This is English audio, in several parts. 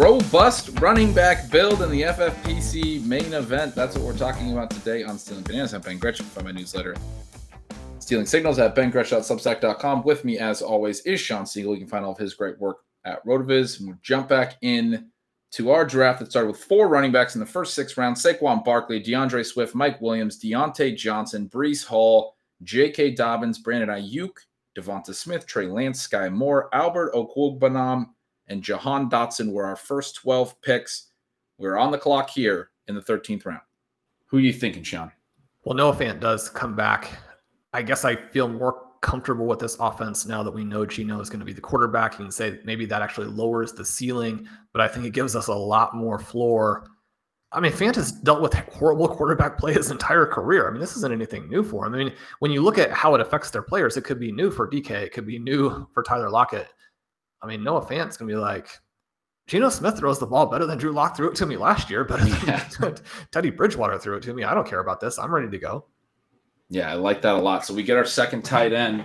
robust running back build in the FFPC main event. That's what we're talking about today on Stealing Bananas. I'm Ben Gretchen from my newsletter. Stealing Signals at bengretch.substack.com. With me, as always, is Shawn Siegele. You can find all of his great work at Rotoviz. And we'll jump back in to our draft that started with four running backs in the first six rounds Saquon Barkley, DeAndre Swift, Mike Williams, Diontae Johnson, Breece Hall, J.K. Dobbins, Brandon Aiyuk, Devonta Smith, Trey Lance, Skyy Moore, Albert Okwuegbunam, and Jahan Dotson were our first 12 picks. We're on the clock here in the 13th round. Who are you thinking, Shawn? Well, Noah Fant does come back. I guess I feel more comfortable with this offense now that we know Geno is going to be the quarterback. You can say maybe that actually lowers the ceiling, but I think it gives us a lot more floor. I mean, Fant has dealt with horrible quarterback play his entire career. I mean, this isn't anything new for him. I mean, when you look at how it affects their players, it could be new for DK, it could be new for Tyler Lockett. I mean, Noah Fant's going to be like, Geno Smith throws the ball better than Drew Lock threw it to me last year, better yeah. than Teddy Bridgewater threw it to me. I don't care about this. I'm ready to go. Yeah, I like that a lot. So we get our second tight end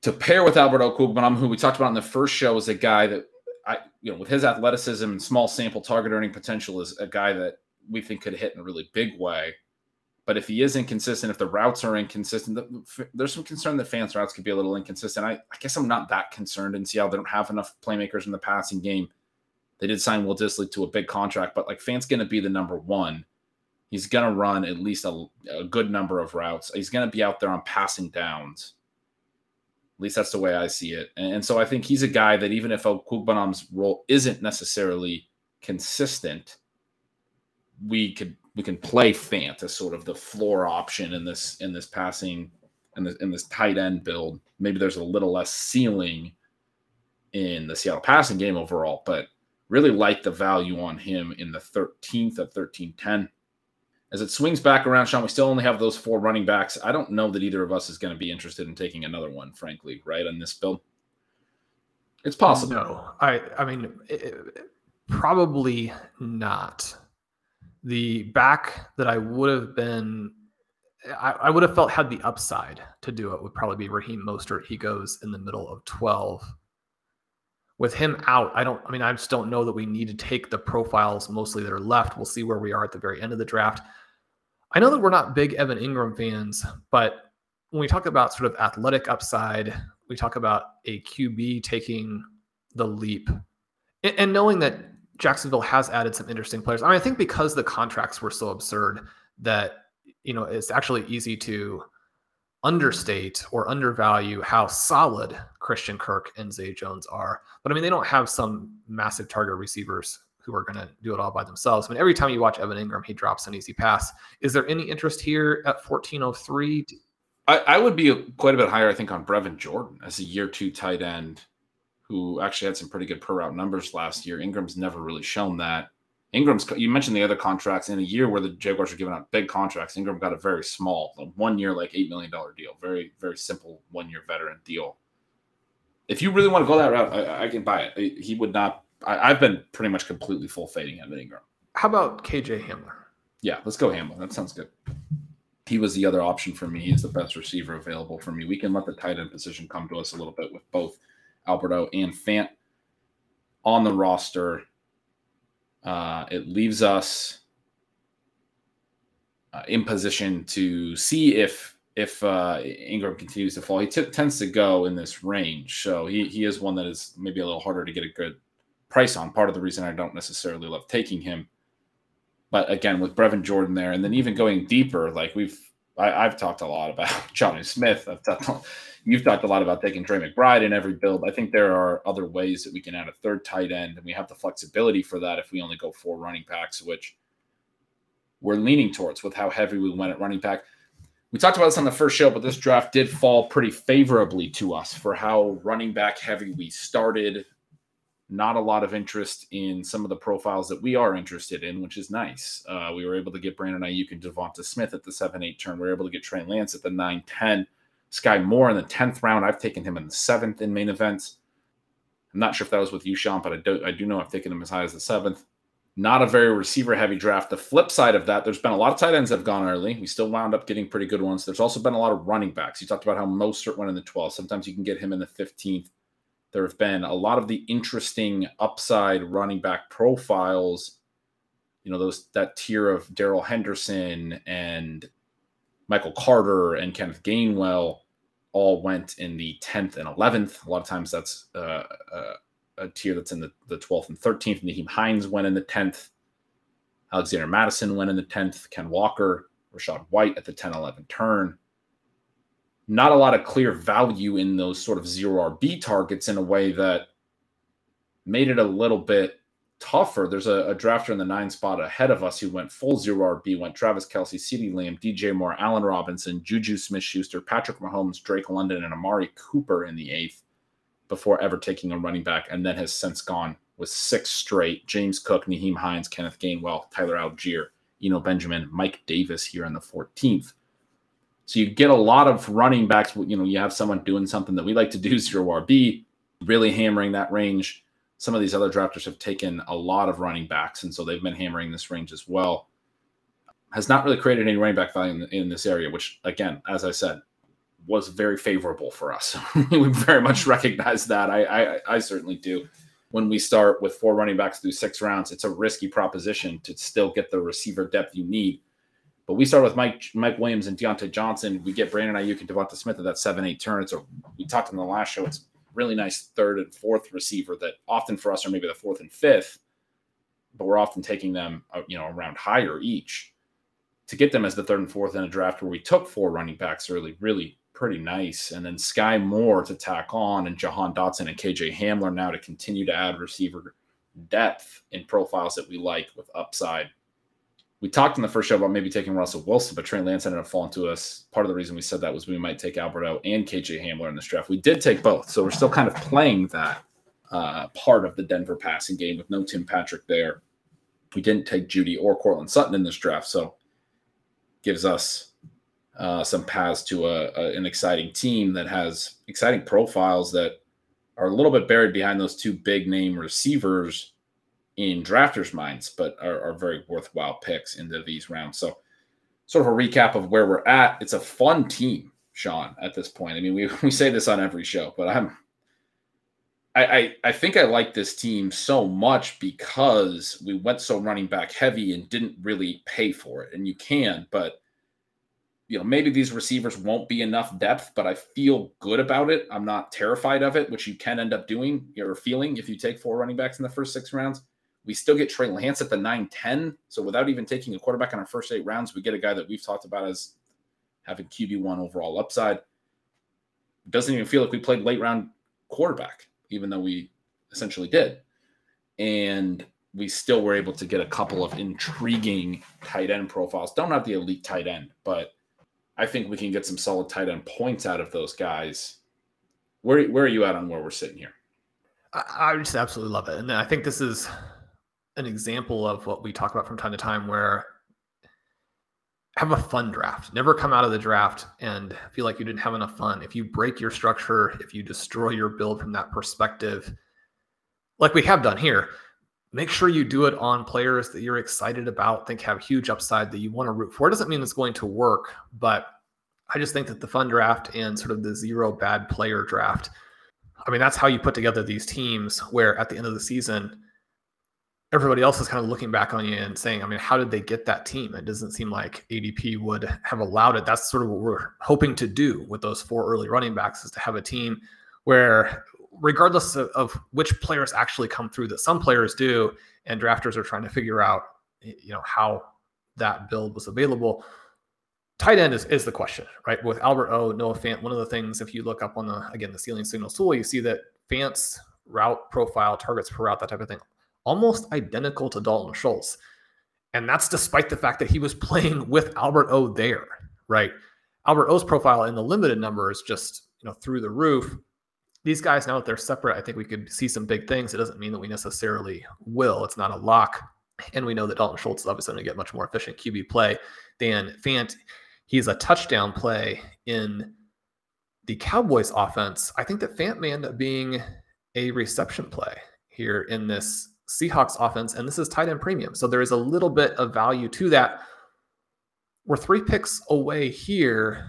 to pair with Albert Okwuegbunam, who we talked about in the first show, is a guy that I, you know, with his athleticism and small sample target earning potential, is a guy that we think could hit in a really big way. But if he is inconsistent, if the routes are inconsistent, there's some concern that Fant's routes could be a little inconsistent. I, I guess I'm not that concerned in Seattle. They don't have enough playmakers in the passing game. They did sign Will Dissly to a big contract, but like Fant's going to be the number one. He's going to run at least a, a good number of routes. He's going to be out there on passing downs. At least that's the way I see it. And, and so I think he's a guy that even if Okwuegbunam's role isn't necessarily consistent, we could we can play Fant as sort of the floor option in this in this passing in this in this tight end build. Maybe there's a little less ceiling in the Seattle passing game overall, but really like the value on him in the 13th at 1310. As it swings back around, Shawn, we still only have those four running backs. I don't know that either of us is going to be interested in taking another one, frankly, right on this build. It's possible. No, I I mean it, probably not the back that I would have been, I, I, would have felt had the upside to do it would probably be Raheem Mostert. He goes in the middle of 12. With him out, I don't, I mean, I just don't know that we need to take the profiles mostly that are left. We'll see where we are at the very end of the draft. I know that we're not big Evan Engram fans, but when we talk about sort of athletic upside, we talk about a QB taking the leap and, and knowing that Jacksonville has added some interesting players. I mean, I think because the contracts were so absurd that you know it's actually easy to understate or undervalue how solid Christian Kirk and Zay Jones are. But I mean, they don't have some massive target receivers who are going to do it all by themselves. I mean, every time you watch Evan Engram, he drops an easy pass. Is there any interest here at 1403? I, I would be quite a bit higher, I think, on Brevin Jordan as a year two tight end who actually had some pretty good per route numbers last year. Engram's never really shown that. Engram's, you mentioned the other contracts in a year where the Jaguars are giving out big contracts. Ingram got a very small, one year, like $8 million deal. Very, very simple one year veteran deal. If you really want to go that route, I, I can buy it. He would not, I, have been pretty much completely full fading him at Engram. How about KJ Hamler? Yeah, let's go Hamler. That sounds good. he was the other option for me. He's the best receiver available for me. We can let the tight end position come to us a little bit with both Alberto and Fant on the roster. Uh, it leaves us uh, in position to see if if uh, Engram continues to fall. He t- tends to go in this range, so he he is one that is maybe a little harder to get a good price on. Part of the reason I don't necessarily love taking him, but again with Brevin Jordan there, and then even going deeper, like we've I, have talked a lot about Jonnu Smith. I've talked, you've talked a lot about taking Trey McBride in every build. I think there are other ways that we can add a third tight end, and we have the flexibility for that if we only go four running backs, which we're leaning towards with how heavy we went at running back. We talked about this on the first show, but this draft did fall pretty favorably to us for how running back heavy we started. Not a lot of interest in some of the profiles that we are interested in, which is nice. Uh, we were able to get Brandon Aiyuk and Devonta Smith at the 7 8 turn. We were able to get Trey Lance at the 9 10. Skyy Moore in the 10th round. I've taken him in the seventh in main events. I'm not sure if that was with you, Shawn, but I do, I do know I've taken him as high as the seventh not a very receiver heavy draft. The flip side of that, there's been a lot of tight ends that have gone early. We still wound up getting pretty good ones. There's also been a lot of running backs. You talked about how Mostert went in the 12th. Sometimes you can get him in the 15th. There have been a lot of the interesting upside running back profiles. You know, those that tier of Darrell Henderson and Michael Carter and Kenneth Gainwell all went in the 10th and 11th. A lot of times that's uh, uh, a tier that's in the, the 12th and 13th. Nyheim Hines went in the 10th. Alexander Mattison went in the 10th. Ken Walker, Rachaad White at the 10 11 turn. Not a lot of clear value in those sort of zero RB targets in a way that made it a little bit tougher. There's a, a, drafter in the nine spot ahead of us who went full zero RB, went Travis Kelce, CeeDee Lamb, DJ Moore, Allen Robinson, Juju Smith Schuster, Patrick Mahomes, Drake London, and Amari Cooper in the eighth before ever taking a running back, and then has since gone with six straight James Cook, Nyheim Hines, Kenneth Gainwell, Tyler Allgeier, Eno Benjamin, Mike Davis here in the 14th. So you get a lot of running backs. You know, you have someone doing something that we like to do, zero RB, really hammering that range. Some of these other drafters have taken a lot of running backs, and so they've been hammering this range as well. Has not really created any running back value in, in this area, which, again, as I said, was very favorable for us. we very much recognize that. I, I, I certainly do. When we start with four running backs through six rounds, it's a risky proposition to still get the receiver depth you need. But we start with Mike Mike Williams and Diontae Johnson. We get Brandon Aiyuk and Devonta Smith at that seven eight turn. It's a we talked in the last show. It's really nice third and fourth receiver that often for us are maybe the fourth and fifth, but we're often taking them uh, you know around higher each to get them as the third and fourth in a draft where we took four running backs early. Really pretty nice. And then Skyy Moore to tack on, and Jahan Dotson and KJ Hamler now to continue to add receiver depth in profiles that we like with upside. We talked in the first show about maybe taking Russell Wilson, but Trey Lance ended up falling to us. Part of the reason we said that was we might take Alberto and KJ Hamler in this draft. We did take both, so we're still kind of playing that uh, part of the Denver passing game with no Tim Patrick there. We didn't take Jeudy or Courtland Sutton in this draft, so gives us uh, some paths to a, a, an exciting team that has exciting profiles that are a little bit buried behind those two big name receivers in drafters' minds, but are, are very worthwhile picks into these rounds. So, sort of a recap of where we're at. It's a fun team, Shawn, at this point. I mean, we, we say this on every show, but I'm I, I, I think I like this team so much because we went so running back heavy and didn't really pay for it. And you can, but you know, maybe these receivers won't be enough depth, but I feel good about it. I'm not terrified of it, which you can end up doing or feeling if you take four running backs in the first six rounds. We still get Trey Lance at the 9 10. So without even taking a quarterback in our first eight rounds, we get a guy that we've talked about as having QB1 overall upside. Doesn't even feel like we played late round quarterback, even though we essentially did. And we still were able to get a couple of intriguing tight end profiles. Don't have the elite tight end, but I think we can get some solid tight end points out of those guys. Where where are you at on where we're sitting here? I, I just absolutely love it, and I think this is an example of what we talk about from time to time, where have a fun draft. Never come out of the draft and feel like you didn't have enough fun. If you break your structure, if you destroy your build from that perspective, like we have done here, make sure you do it on players that you're excited about, think have huge upside that you want to root for. It doesn't mean it's going to work, but I just think that the fun draft and sort of the zero bad player draft, I mean, that's how you put together these teams where at the end of the season, everybody else is kind of looking back on you and saying, I mean, how did they get that team? It doesn't seem like ADP would have allowed it. That's sort of what we're hoping to do with those four early running backs is to have a team where regardless of, of which players actually come through that some players do and drafters are trying to figure out you know how that build was available tight end is, is the question right with albert o noah fant one of the things if you look up on the again the stealing signals tool you see that fant's route profile targets per route that type of thing almost identical to dalton schultz and that's despite the fact that he was playing with albert o there right albert o's profile in the limited numbers just you know through the roof these guys now that they're separate, I think we could see some big things. It doesn't mean that we necessarily will. It's not a lock. And we know that Dalton Schultz is obviously going to get much more efficient QB play than Fant. He's a touchdown play in the Cowboys offense. I think that Fant may end up being a reception play here in this Seahawks offense. And this is tight end premium. So there is a little bit of value to that. We're three picks away here.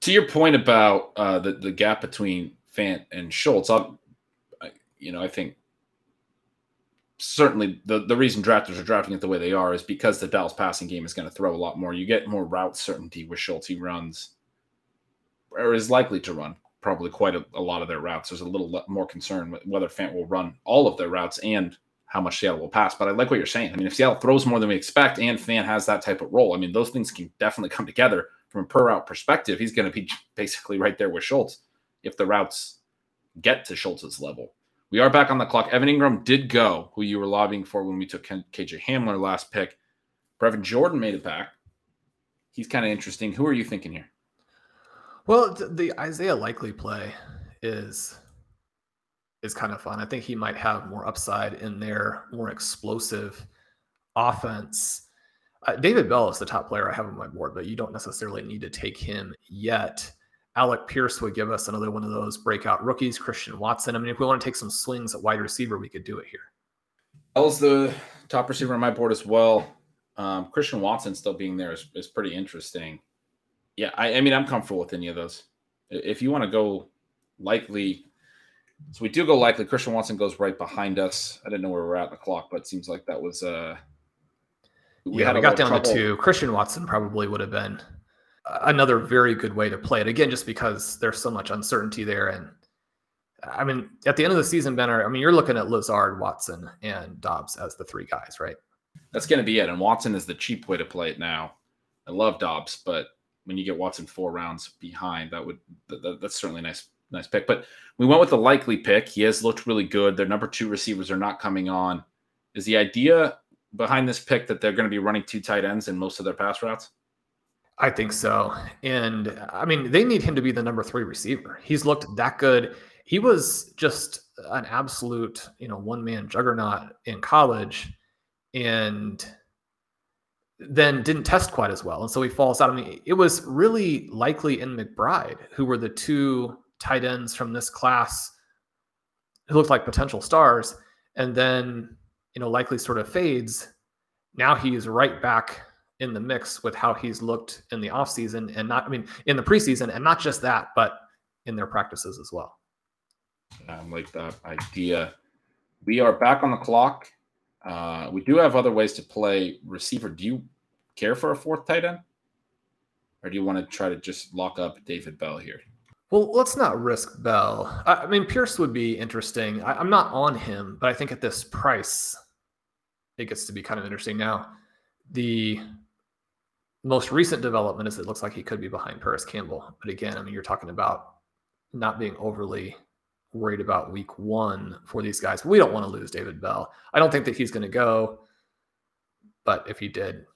To your point about uh, the, the gap between Fant and Schultz. I'm, I, you know, I think certainly the, the reason drafters are drafting it the way they are is because the Dallas passing game is going to throw a lot more. You get more route certainty with Schultz. He runs or is likely to run probably quite a, a lot of their routes. There's a little more concern whether Fant will run all of their routes and how much Seattle will pass. But I like what you're saying. I mean, if Seattle throws more than we expect and Fant has that type of role, I mean, those things can definitely come together from a per route perspective. He's going to be basically right there with Schultz if the routes get to Schultz's level. We are back on the clock. Evan Engram did go, who you were lobbying for when we took KJ Hamler last pick. Brevin Jordan made it back. He's kind of interesting. Who are you thinking here? Well, the Isaiah Likely play is is kind of fun. I think he might have more upside in their more explosive offense. Uh, David Bell is the top player I have on my board, but you don't necessarily need to take him yet. Alec Pierce would give us another one of those breakout rookies. Christian Watson. I mean, if we want to take some swings at wide receiver, we could do it here. Bell's the top receiver on my board as well. Um, Christian Watson still being there is, is pretty interesting. Yeah, I, I, mean, I'm comfortable with any of those. If you want to go likely, so we do go likely. Christian Watson goes right behind us. I didn't know where we are at the clock, but it seems like that was uh we yeah, we got down trouble. to two. Christian Watson probably would have been another very good way to play it. Again, just because there's so much uncertainty there. And I mean, at the end of the season, Benner, I mean, you're looking at Lazard, Watson, and Dobbs as the three guys, right? That's going to be it. And Watson is the cheap way to play it now. I love Dobbs, but when you get Watson four rounds behind, that would that, that's certainly a nice nice pick. But we went with the likely pick. He has looked really good. Their number two receivers are not coming on. Is the idea behind this pick that they're going to be running two tight ends in most of their pass routes? I think so. And I mean, they need him to be the number three receiver. He's looked that good. He was just an absolute, you know, one man juggernaut in college and then didn't test quite as well. And so he falls out. I mean, it was really likely in McBride, who were the two tight ends from this class who looked like potential stars. And then, you know, likely sort of fades. Now he's right back in the mix with how he's looked in the offseason and not, I mean, in the preseason, and not just that, but in their practices as well. I like that idea. We are back on the clock. Uh, we do have other ways to play receiver. Do you care for a fourth tight end? Or do you want to try to just lock up David Bell here? Well, let's not risk Bell. I, mean, Pierce would be interesting. I, I'm not on him, but I think at this price, it gets to be kind of interesting. Now, the most recent development is it looks like he could be behind Parris Campbell. But again, I mean, you're talking about not being overly worried about week one for these guys. We don't want to lose David Bell. I don't think that he's going to go. But if he did,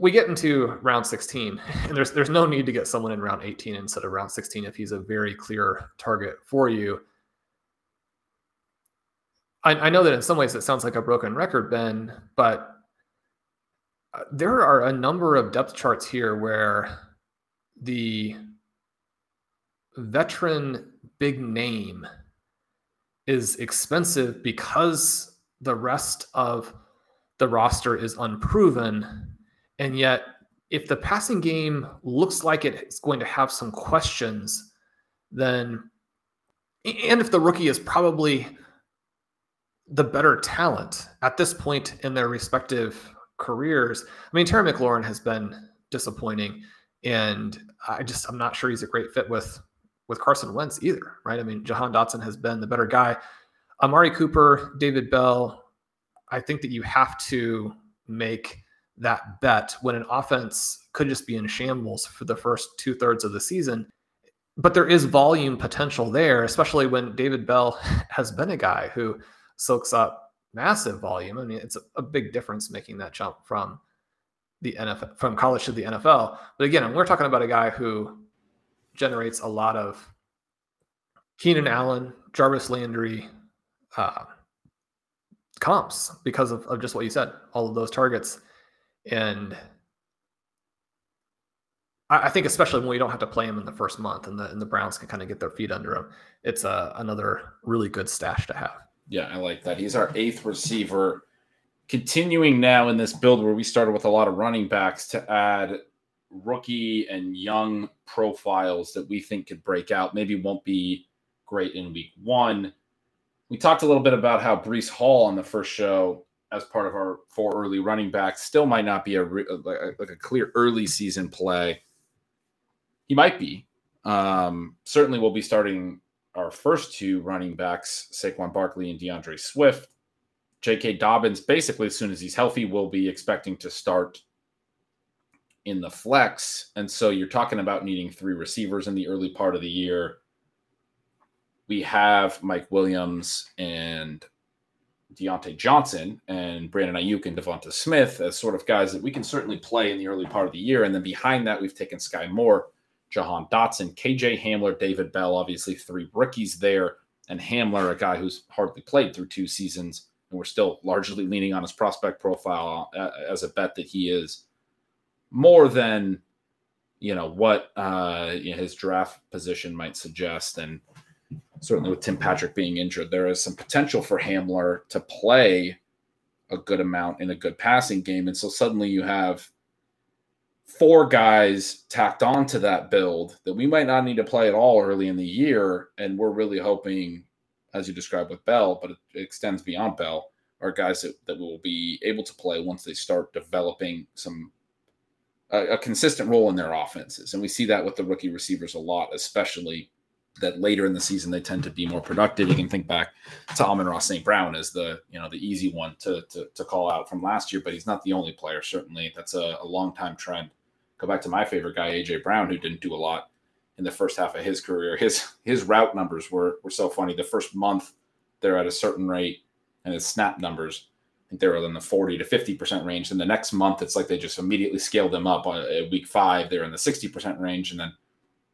we get into round 16, and there's there's no need to get someone in round 18 instead of round 16 if he's a very clear target for you. I, I know that in some ways it sounds like a broken record, Ben, but uh, there are a number of depth charts here where the veteran big name is expensive because the rest of the roster is unproven. And yet, if the passing game looks like it's going to have some questions, then, and if the rookie is probably the better talent at this point in their respective careers, I mean, Terry McLaurin has been disappointing. And I just, I'm not sure he's a great fit with with Carson Wentz either, right? I mean, Jahan Dotson has been the better guy. Amari Cooper, David Bell, I think that you have to make that bet when an offense could just be in shambles for the first two thirds of the season. But there is volume potential there, especially when David Bell has been a guy who soaks up massive volume. I mean, it's a, big difference making that jump from the NFL, from college to the NFL. But again, we're talking about a guy who generates a lot of Keenan Allen, Jarvis Landry, uh, comps because of, of just what you said, all of those targets. And I, think especially when we don't have to play him in the first month and the and the Browns can kind of get their feet under him, it's a, uh, another really good stash to have. Yeah, I like that. He's our eighth receiver. Continuing now in this build where we started with a lot of running backs to add rookie and young profiles that we think could break out. Maybe won't be great in week one, we talked a little bit about how Breece Hall on the first show, as part of our four early running backs, still might not be a like a clear early season play. He might be. Um, certainly, we'll be starting our first two running backs, Saquon Barkley and DeAndre Swift. J.K. Dobbins, basically, as soon as he's healthy, will be expecting to start in the flex. And so you're talking about needing three receivers in the early part of the year we have Mike Williams and Diontae Johnson and Brandon Aiyuk and Devonta Smith as sort of guys that we can certainly play in the early part of the year. And then behind that, we've taken Skyy Moore, Jahan Dotson, KJ Hamler, David Bell, obviously three rookies there, and Hamler, a guy who's hardly played through two seasons. And we're still largely leaning on his prospect profile uh, as a bet that he is more than you know what uh, you know, his draft position might suggest. And certainly with Tim Patrick being injured, there is some potential for Hamler to play a good amount in a good passing game. And so suddenly you have four guys tacked onto that build that we might not need to play at all early in the year. And we're really hoping, as you described with Bell, but it extends beyond Bell, are guys that, that will be able to play once they start developing some a, a consistent role in their offenses. And we see that with the rookie receivers a lot, especially that later in the season they tend to be more productive. You can think back to Amon-Ra St. Brown as the you know the easy one to, to, to call out from last year, but he's not the only player. Certainly, that's a, a long time trend. Go back to my favorite guy, AJ Brown, who didn't do a lot in the first half of his career. His his route numbers were were so funny. The first month they're at a certain rate, and his snap numbers. I think they were in the 40 to 50% range. And the next month, it's like they just immediately scaled them up. Uh, at week five, they're in the 60% range. And then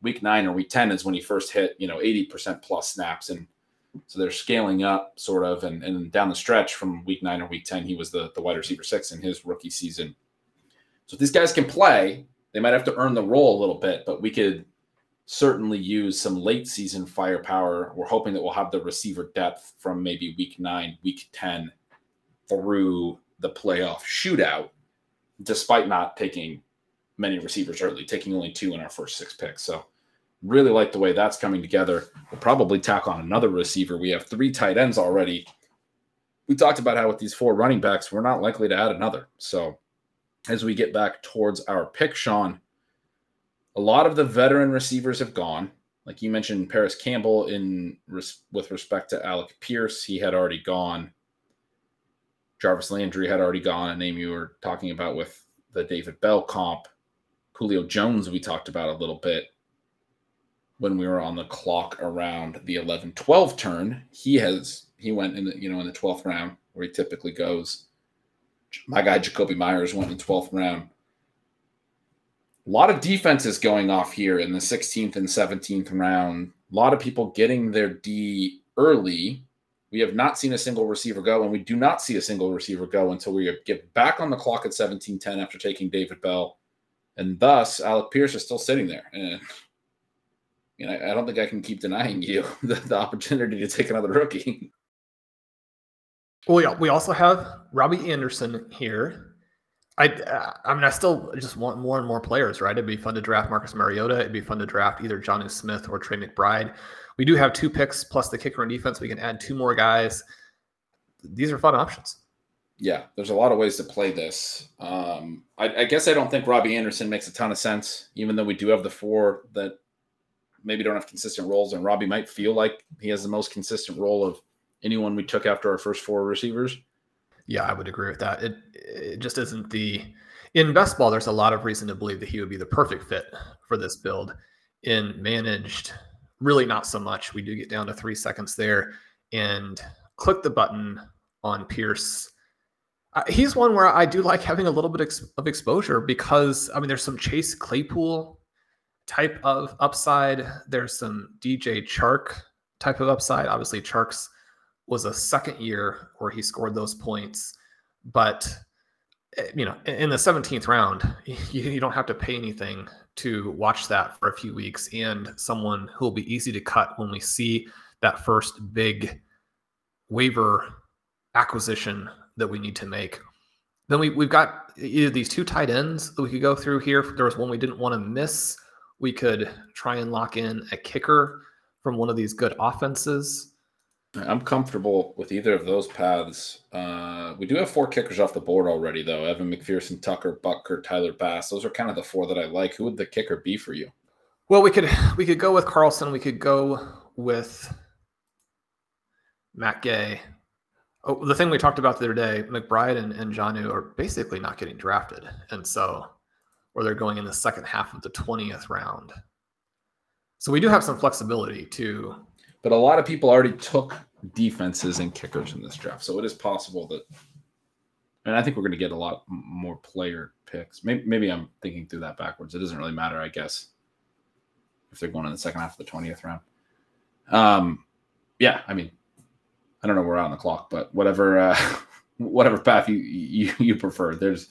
week nine or week 10 is when he first hit, you know, 80% plus snaps. And so they're scaling up sort of. And, and down the stretch from week nine or week 10, he was the, the wide receiver six in his rookie season. So if these guys can play, they might have to earn the role a little bit, but we could certainly use some late season firepower. We're hoping that we'll have the receiver depth from maybe week nine, week 10 through the playoff shootout, despite not taking many receivers early, taking only two in our first six picks. So Really like the way that's coming together. We'll probably tack on another receiver. We have three tight ends already. We talked about how with these four running backs, we're not likely to add another. So as we get back towards our pick, Shawn, a lot of the veteran receivers have gone. Like you mentioned, Parris Campbell in with respect to Alec Pierce, he had already gone. Jarvis Landry had already gone, a name you were talking about with the David Bell comp. Julio Jones, we talked about a little bit when we were on the clock around the 11 12 turn he has he went in the you know in the 12th round where he typically goes. My guy Jakobi Meyers went in the 12th round. A lot of defenses going off here in the 16th and 17th round. A lot of people getting their d early. We have not seen a single receiver go and we do not see a single receiver go until we get back on the clock at 17-10 after taking david bell. And thus alec pierce is still sitting there. And you know, I don't think I can keep denying you the, the opportunity to take another rookie. Well, yeah, we also have Robbie Anderson here. I, I mean, I still just want more and more players, right? It'd be fun to draft Marcus Mariota. It'd be fun to draft either Jonnu Smith or Trey McBride. We do have two picks plus the kicker and defense. We can add two more guys. These are fun options. Yeah, there's a lot of ways to play this. Um, I, I guess I don't think Robbie Anderson makes a ton of sense, even though we do have the four that maybe don't have consistent roles, and Robbie might feel like he has the most consistent role of anyone we took after our first four receivers. Yeah, I would agree with that. It it just isn't the in best ball. There's a lot of reason to believe that he would be the perfect fit for this build. In managed, really not so much. We do get down to three seconds there, and click the button on Pierce. He's one where I do like having a little bit of exposure because I mean, there's some Chase Claypool type of upside. There's some DJ Chark type of upside. Obviously, Chark's was a second year where he scored those points, but eh, you know, in the 17th round, you, you don't have to pay anything to watch that for a few weeks, and someone who will be easy to cut when we see that first big waiver acquisition that we need to make. Then we, we've got either these two tight ends that we could go through here. There was one we didn't want to miss. We could try and lock in a kicker from one of these good offenses. I'm comfortable with either of those paths. Uh, we do have four kickers off the board already, though. Evan McPherson, Tucker, Butker, Tyler Bass. Those are kind of the four that I like. Who would the kicker be for you? Well, we could we could go with Carlson. We could go with Matt Gay. Oh, the thing we talked about the other day, McBride and, and Jonnu are basically not getting drafted. And so, or they're going in the second half of the 20th round. So we do have some flexibility too. But a lot of people already took defenses and kickers in this draft. So it is possible that, and I think we're going to get a lot more player picks. Maybe, maybe I'm thinking through that backwards. It doesn't really matter, I guess, if they're going in the second half of the 20th round. Um, yeah, I mean, I don't know we're on the clock, but whatever uh, whatever path you, you you prefer. There's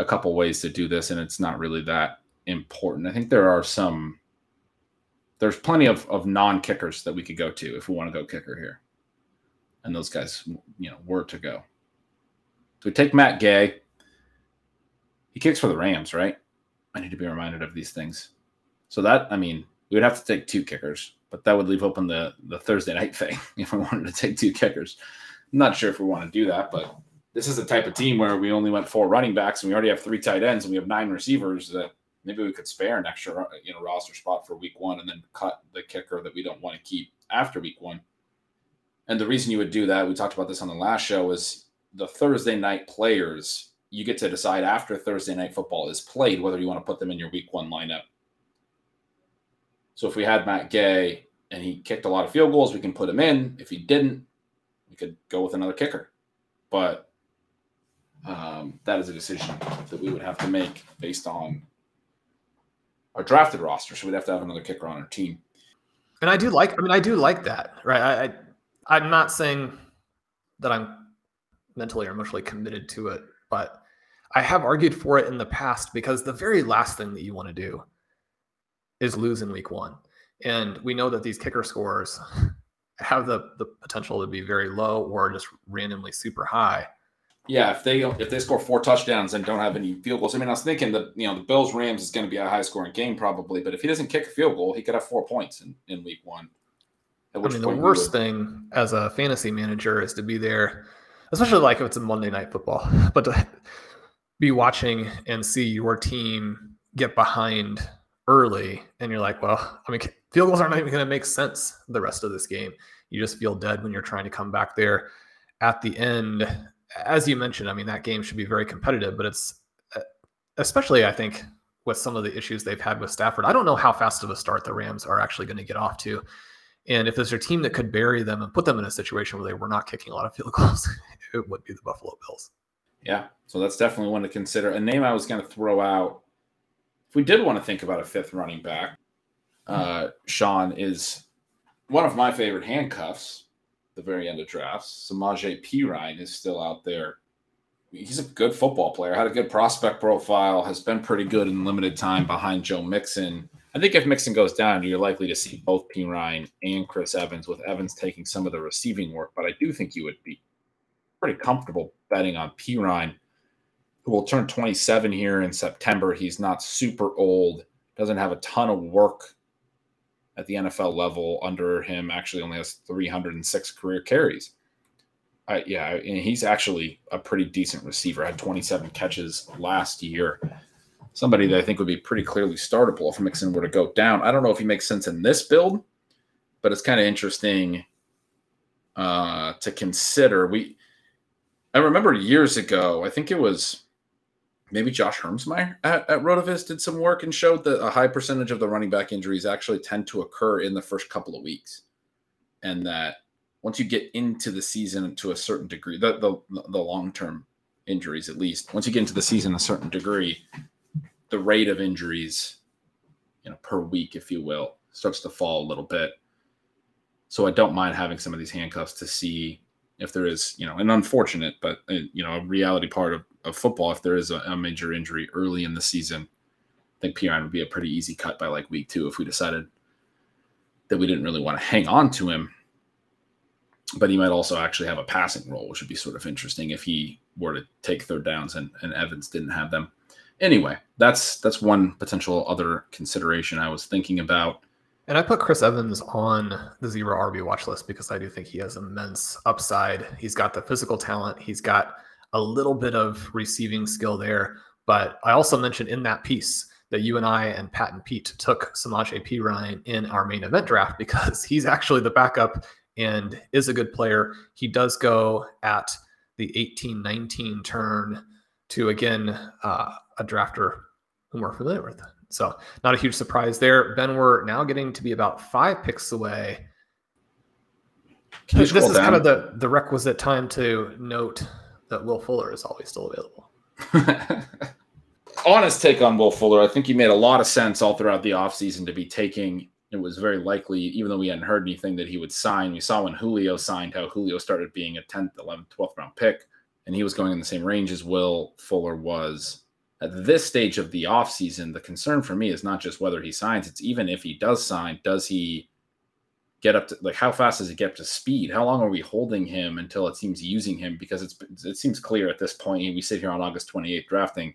a couple ways to do this, and it's not really that important. I think there are some. There's plenty of, of non kickers that we could go to if we want to go kicker here, and those guys, you know, were to go. So we take Matt Gay. He kicks for the Rams, right? I need to be reminded of these things. So that I mean, we would have to take two kickers but that would leave open the the Thursday night thing if we wanted to take two kickers. I'm not sure if we want to do that, but this is the type of team where we only went four running backs and we already have three tight ends and we have nine receivers that maybe we could spare an extra you know roster spot for week one and then cut the kicker that we don't want to keep after week one. And the reason you would do that, we talked about this on the last show, is the Thursday night players. You get to decide after Thursday night football is played whether you want to put them in your week one lineup so if we had Matt Gay and he kicked a lot of field goals, we can put him in. If he didn't, we could go with another kicker. But um, that is a decision that we would have to make based on our drafted roster. So we'd have to have another kicker on our team. And I do like. I mean, I do like that, right? I, I I'm not saying that I'm mentally or emotionally committed to it, but I have argued for it in the past because the very last thing that you want to do is lose in week one. And we know that these kicker scores have the, the potential to be very low or just randomly super high. Yeah, if they if they score four touchdowns and don't have any field goals, I mean, I was thinking that you know the Bills Rams is going to be a high scoring game probably, but if he doesn't kick a field goal, he could have four points in, in week one. I mean, the worst would... thing as a fantasy manager is to be there, especially like if it's a Monday night football, but to be watching and see your team get behind early and you're like, well, I mean, field goals aren't even going to make sense the rest of this game. You just feel dead when you're trying to come back there at the end. As you mentioned, I mean, that game should be very competitive, but it's uh, especially, I think, with some of the issues they've had with Stafford. I don't know how fast of a start the Rams are actually going to get off to. And if there's a team that could bury them and put them in a situation where they were not kicking a lot of field goals, it would be the Buffalo Bills. Yeah. So that's definitely one to consider. A name I was going to throw out if we did want to think about a fifth running back, uh, Shawn is one of my favorite handcuffs. The very end of drafts, Samaje Perine is still out there. He's a good football player. Had a good prospect profile. Has been pretty good in limited time behind Joe Mixon. I think if Mixon goes down, you're likely to see both Perine and Chris Evans, with Evans taking some of the receiving work. But I do think you would be pretty comfortable betting on Perine, who will turn 27 here in September. He's not super old, doesn't have a ton of work at the NFL level under him. Actually, only has 306 career carries. Uh, yeah, he's actually a pretty decent receiver. Had 27 catches last year. Somebody that I think would be pretty clearly startable if Mixon were to go down. I don't know if he makes sense in this build, but it's kind of interesting uh, to consider. We, I remember years ago, I think it was maybe Josh Hermsmeyer at, at did some work and showed that a high percentage of the running back injuries actually tend to occur in the first couple of weeks, and that once you get into the season to a certain degree, the the, the long term injuries at least, once you get into the season a certain degree, the rate of injuries, you know, per week, if you will, starts to fall a little bit. So I don't mind having some of these handcuffs to see if there is, you know, an unfortunate, but uh, you know, a reality part of, of football. If there is a, a major injury early in the season, I think Perine would be a pretty easy cut by like week two if we decided that we didn't really want to hang on to him. But he might also actually have a passing role, which would be sort of interesting if he were to take third downs and, and Evans didn't have them. Anyway, that's that's one potential other consideration I was thinking about. And I put Chris Evans on the zero RB watch list because I do think he has immense upside. He's got the physical talent, he's got a little bit of receiving skill there. But I also mentioned in that piece that you and I and Pat and Pete took Samaje Perine in our main event draft because he's actually the backup and is a good player. He does go at the 18 19 turn to, again, uh, a drafter whom we're familiar with. So not a huge surprise there. Ben, we're now getting to be about five picks away. This is down? kind of the, the requisite time to note that Will Fuller is always still available. Honest take on Will Fuller. I think he made a lot of sense all throughout the offseason to be taking. It was very likely, even though we hadn't heard anything, that he would sign. We saw when Julio signed how Julio started being a 10th, 11th, 12th round pick, and he was going in the same range as Will Fuller was at this stage of the offseason, the concern for me is not just whether he signs, it's even if he does sign, does he get up to like how fast does he get up to speed? How long are we holding him until it seems using him? Because it's it seems clear at this point, we sit here on August 28th drafting,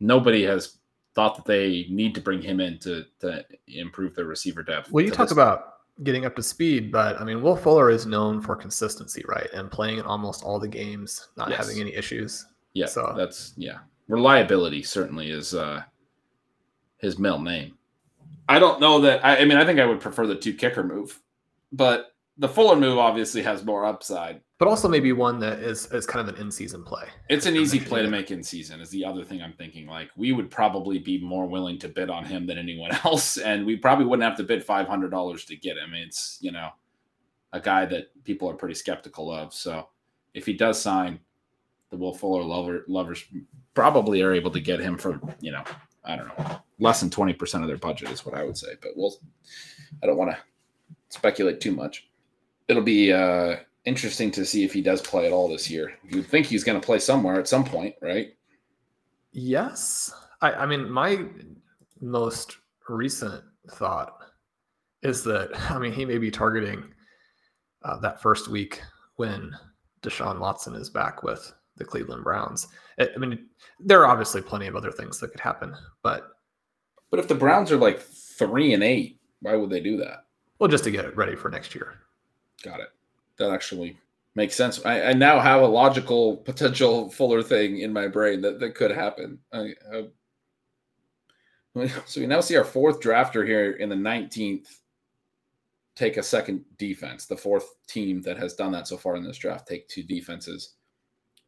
nobody has thought that they need to bring him in to, to improve their receiver depth. Well, you talk about getting up to speed, but I mean, Will Fuller is known for consistency, right? And playing in almost all the games, not yes. having any issues. Yeah, so that's yeah reliability certainly is uh, his middle name. I don't know that. I, I, mean, I think I would prefer the two kicker move, but the Fuller move obviously has more upside. But also maybe one that is is kind of an in season play. It's an easy play to make in season. Is the other thing I'm thinking. Like we would probably be more willing to bid on him than anyone else, and we probably wouldn't have to bid five hundred dollars to get him. It's you know a guy that people are pretty skeptical of. So if he does sign, the Will Fuller lover, lovers probably are able to get him for, you know, I don't know, less than 20% of their budget is what I would say. But we'll, I don't want to speculate too much. It'll be uh, interesting to see if he does play at all this year. You'd think he's going to play somewhere at some point, right? Yes. I, I mean, my most recent thought is that, I mean, he may be targeting uh, that first week when Deshaun Watson is back with the Cleveland Browns. I mean, there are obviously plenty of other things that could happen, but but if the Browns are like three and eight, why would they do that? Well, just to get it ready for next year. Got it. That actually makes sense. I, I now have a logical potential Fuller thing in my brain that, that could happen. I, so we now see our fourth drafter here in the 19th take a second defense. The fourth team that has done that so far in this draft take two defenses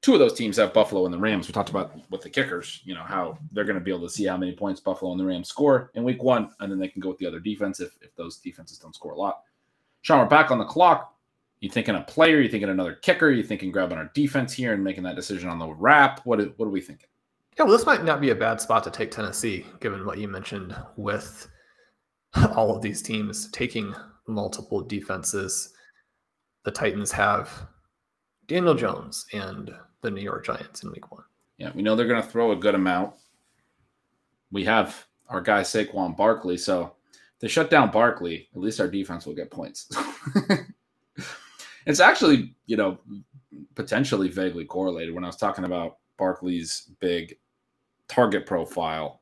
two of those teams have Buffalo and the Rams. We talked about with the kickers, you know, how they're going to be able to see how many points Buffalo and the Rams score in week one, and then they can go with the other defense if, if those defenses don't score a lot. Shawn, we're back on the clock. You thinking a player? You thinking another kicker? You thinking grabbing our defense here and making that decision on the wrap? What what are we thinking? Yeah, well, this might not be a bad spot to take Tennessee, given what you mentioned with all of these teams taking multiple defenses. The Titans have Daniel Jones and the New York Giants in week one. Yeah, we know they're going to throw a good amount. We have our guy Saquon Barkley, so they shut down Barkley. At least our defense will get points. it's actually, you know, potentially vaguely correlated. When I was talking about Barkley's big target profile,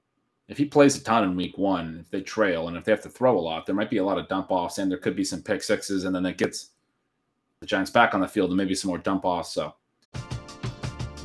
if he plays a ton in week one, if they trail and if they have to throw a lot, there might be a lot of dump offs and there could be some pick sixes, and then it gets the Giants back on the field and maybe some more dump offs. So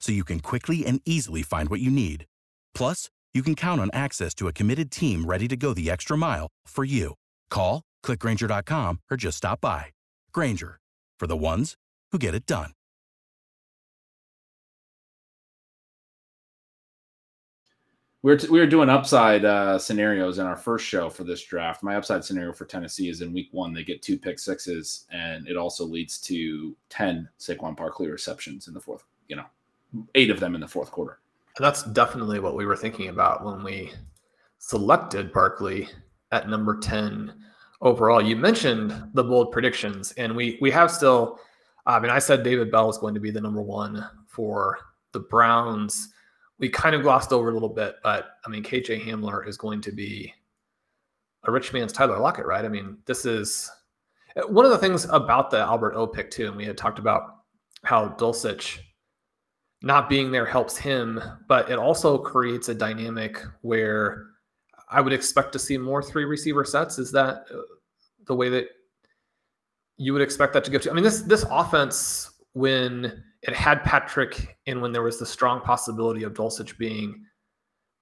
so you can quickly and easily find what you need. Plus, you can count on access to a committed team ready to go the extra mile for you. Call, clickgrainger.com, or just stop by. Grainger, for the ones who get it done. We were, t- we were doing upside uh, scenarios in our first show for this draft. My upside scenario for Tennessee is in week one, they get two pick sixes, and it also leads to 10 Saquon Barkley receptions in the fourth, you know, eight of them in the fourth quarter. That's definitely what we were thinking about when we selected Barkley at number 10 overall. You mentioned the bold predictions, and we we have still. I mean, I said David Bell is going to be the number one for the Browns. We kind of glossed over a little bit, but I mean, KJ Hamler is going to be a rich man's Tyler Lockett, right? I mean, this is one of the things about the Albert O pick too, and we had talked about how Dulcich not being there helps him, but it also creates a dynamic where I would expect to see more three receiver sets. Is that uh, the way that you would expect that to go to? I mean, this this offense when it had Patrick and when there was the strong possibility of Dulcich being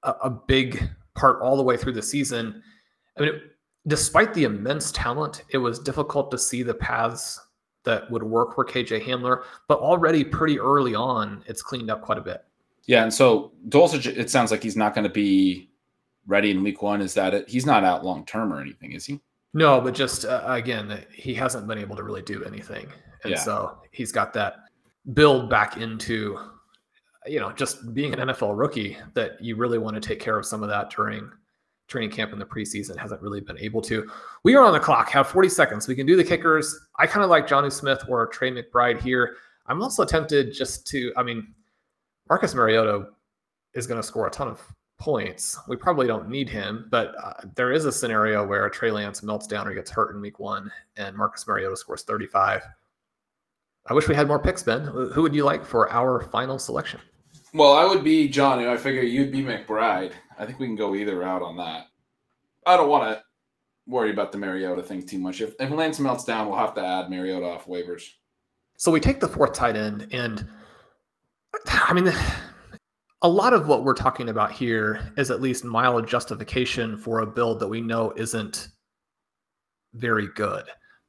a, a big part all the way through the season. I mean, it, despite the immense talent, it was difficult to see the paths that would work for KJ Hamler, but already pretty early on, it's cleaned up quite a bit. Yeah, and so Dulcich, it sounds like he's not going to be ready in week one. Is that it? He's not out long term or anything, is he? No, but just uh, again, he hasn't been able to really do anything, and yeah. so he's got that build back into, you know, just being an NFL rookie that you really want to take care of some of that during training camp in the preseason hasn't really been able to. We are on the clock, have 40 seconds. We can do the kickers. I kind of like Jonnu Smith or Trey McBride here. I'm also tempted just to, I mean, Marcus Mariota is going to score a ton of points. We probably don't need him, but uh, there is a scenario where Trey Lance melts down or gets hurt in week one and Marcus Mariota scores 35. I wish we had more picks, Ben. Who would you like for our final selection? Well, I would be Jonnu. I figure you'd be McBride. I think we can go either out on that. I don't want to worry about the Mariota thing too much. If, if Lance melts down, we'll have to add Mariota off waivers. So we take the fourth tight end, and I mean, a lot of what we're talking about here is at least mild justification for a build that we know isn't very good.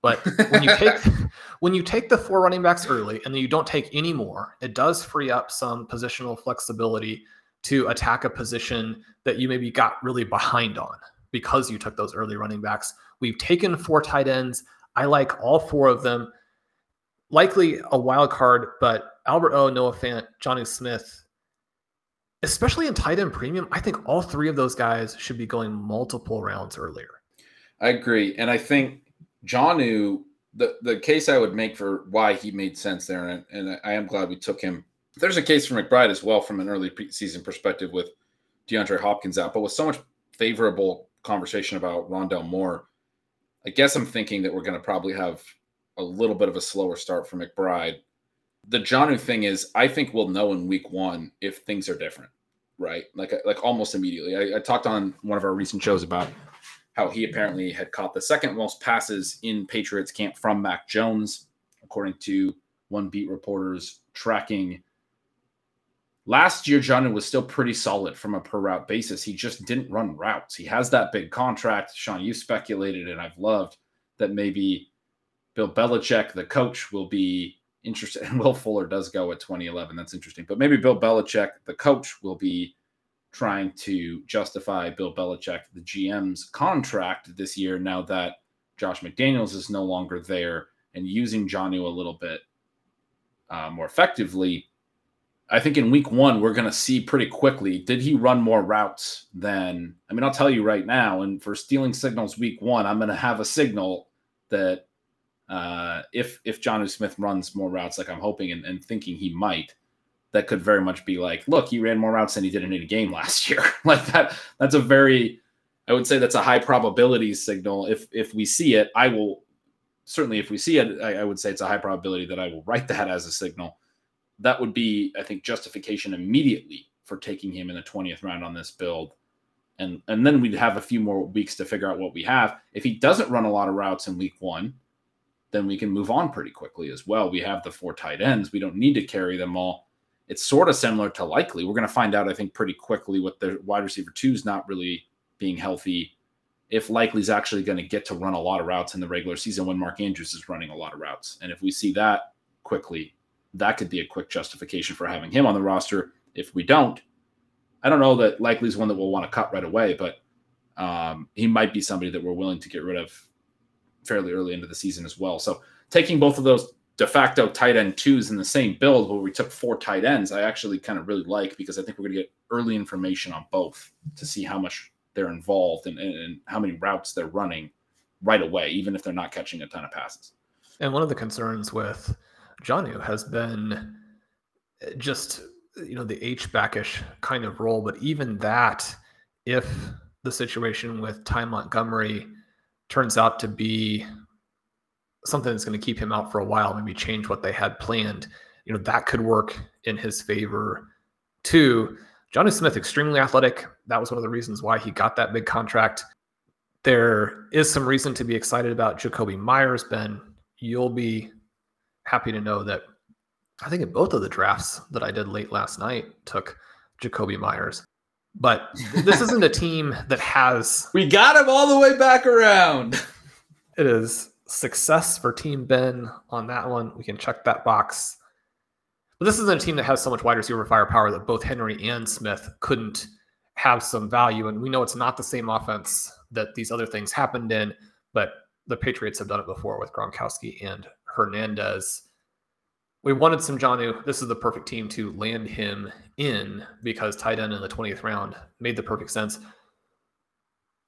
But when you take when you take the four running backs early and then you don't take any more, it does free up some positional flexibility to attack a position that you maybe got really behind on because you took those early running backs. We've taken four tight ends. I like all four of them. Likely a wild card, but Albert O, Noah Fant, Jonnu Smith, especially in tight end premium, I think all three of those guys should be going multiple rounds earlier. I agree. And I think Jonnu, the, the case I would make for why he made sense there, and, and I am glad we took him. There's a case for McBride as well from an early season perspective with DeAndre Hopkins out, but with so much favorable conversation about Rondale Moore, I guess I'm thinking that we're going to probably have a little bit of a slower start for McBride. The Jonnu thing is, I think we'll know in week one if things are different, right? Like, like almost immediately. I, I talked on one of our recent shows about how he apparently had caught the second most passes in Patriots camp from Mac Jones, according to one beat reporter's tracking. Last year, Jonnu was still pretty solid from a per route basis. He just didn't run routes. He has that big contract. Shawn, you speculated, and I've loved that maybe Bill Belichick, the coach, will be interested. And Will Fuller does go at 2011. That's interesting. But maybe Bill Belichick, the coach, will be trying to justify Bill Belichick, the GM's contract this year now that Josh McDaniels is no longer there and using Jonnu a little bit uh, more effectively. I think in week one, we're going to see pretty quickly did he run more routes than, I mean, I'll tell you right now, and for stealing signals week one, I'm going to have a signal that uh, if if Jonnu Smith runs more routes like I'm hoping and, and thinking he might, that could very much be like, look, he ran more routes than he did in any game last year. like that, that's a very, I would say that's a high probability signal. If if we see it, I will certainly if we see it, I, I, would say it's a high probability that I will write that as a signal. That would be, I think, justification immediately for taking him in the 20th round on this build. And and then we'd have a few more weeks to figure out what we have. If he doesn't run a lot of routes in week one, then we can move on pretty quickly as well. We have the four tight ends. We don't need to carry them all. It's sort of similar to Likely. We're going to find out, I think, pretty quickly what the wide receiver two is not really being healthy if Likely's actually going to get to run a lot of routes in the regular season when Mark Andrews is running a lot of routes. And if we see that quickly, that could be a quick justification for having him on the roster. If we don't, I don't know that Likely is one that we'll want to cut right away, but um, he might be somebody that we're willing to get rid of fairly early into the season as well. So taking both of those de facto tight end twos in the same build where we took four tight ends, I actually kind of really like because I think we're going to get early information on both to see how much they're involved and, and, and how many routes they're running right away, even if they're not catching a ton of passes. And one of the concerns with Jonnu has been just you know the H backish kind of role, but even that, if the situation with Ty Montgomery turns out to be something that's going to keep him out for a while, maybe change what they had planned, you know that could work in his favor too. Jonnu Smith, extremely athletic. That was one of the reasons why he got that big contract. There is some reason to be excited about Jakobi Meyers, Ben. You'll be happy to know that I think in both of the drafts that I did late last night took Jakobi Meyers. But this isn't a team that has. We got him all the way back around. It is success for Team Ben on that one. We can check that box. But this isn't a team that has so much wide receiver firepower that both Henry and Smith couldn't have some value. And we know it's not the same offense that these other things happened in, but the Patriots have done it before with Gronkowski and Hernandez. We wanted some Jonnu. This is the perfect team to land him in because tight end in the 20th round made the perfect sense.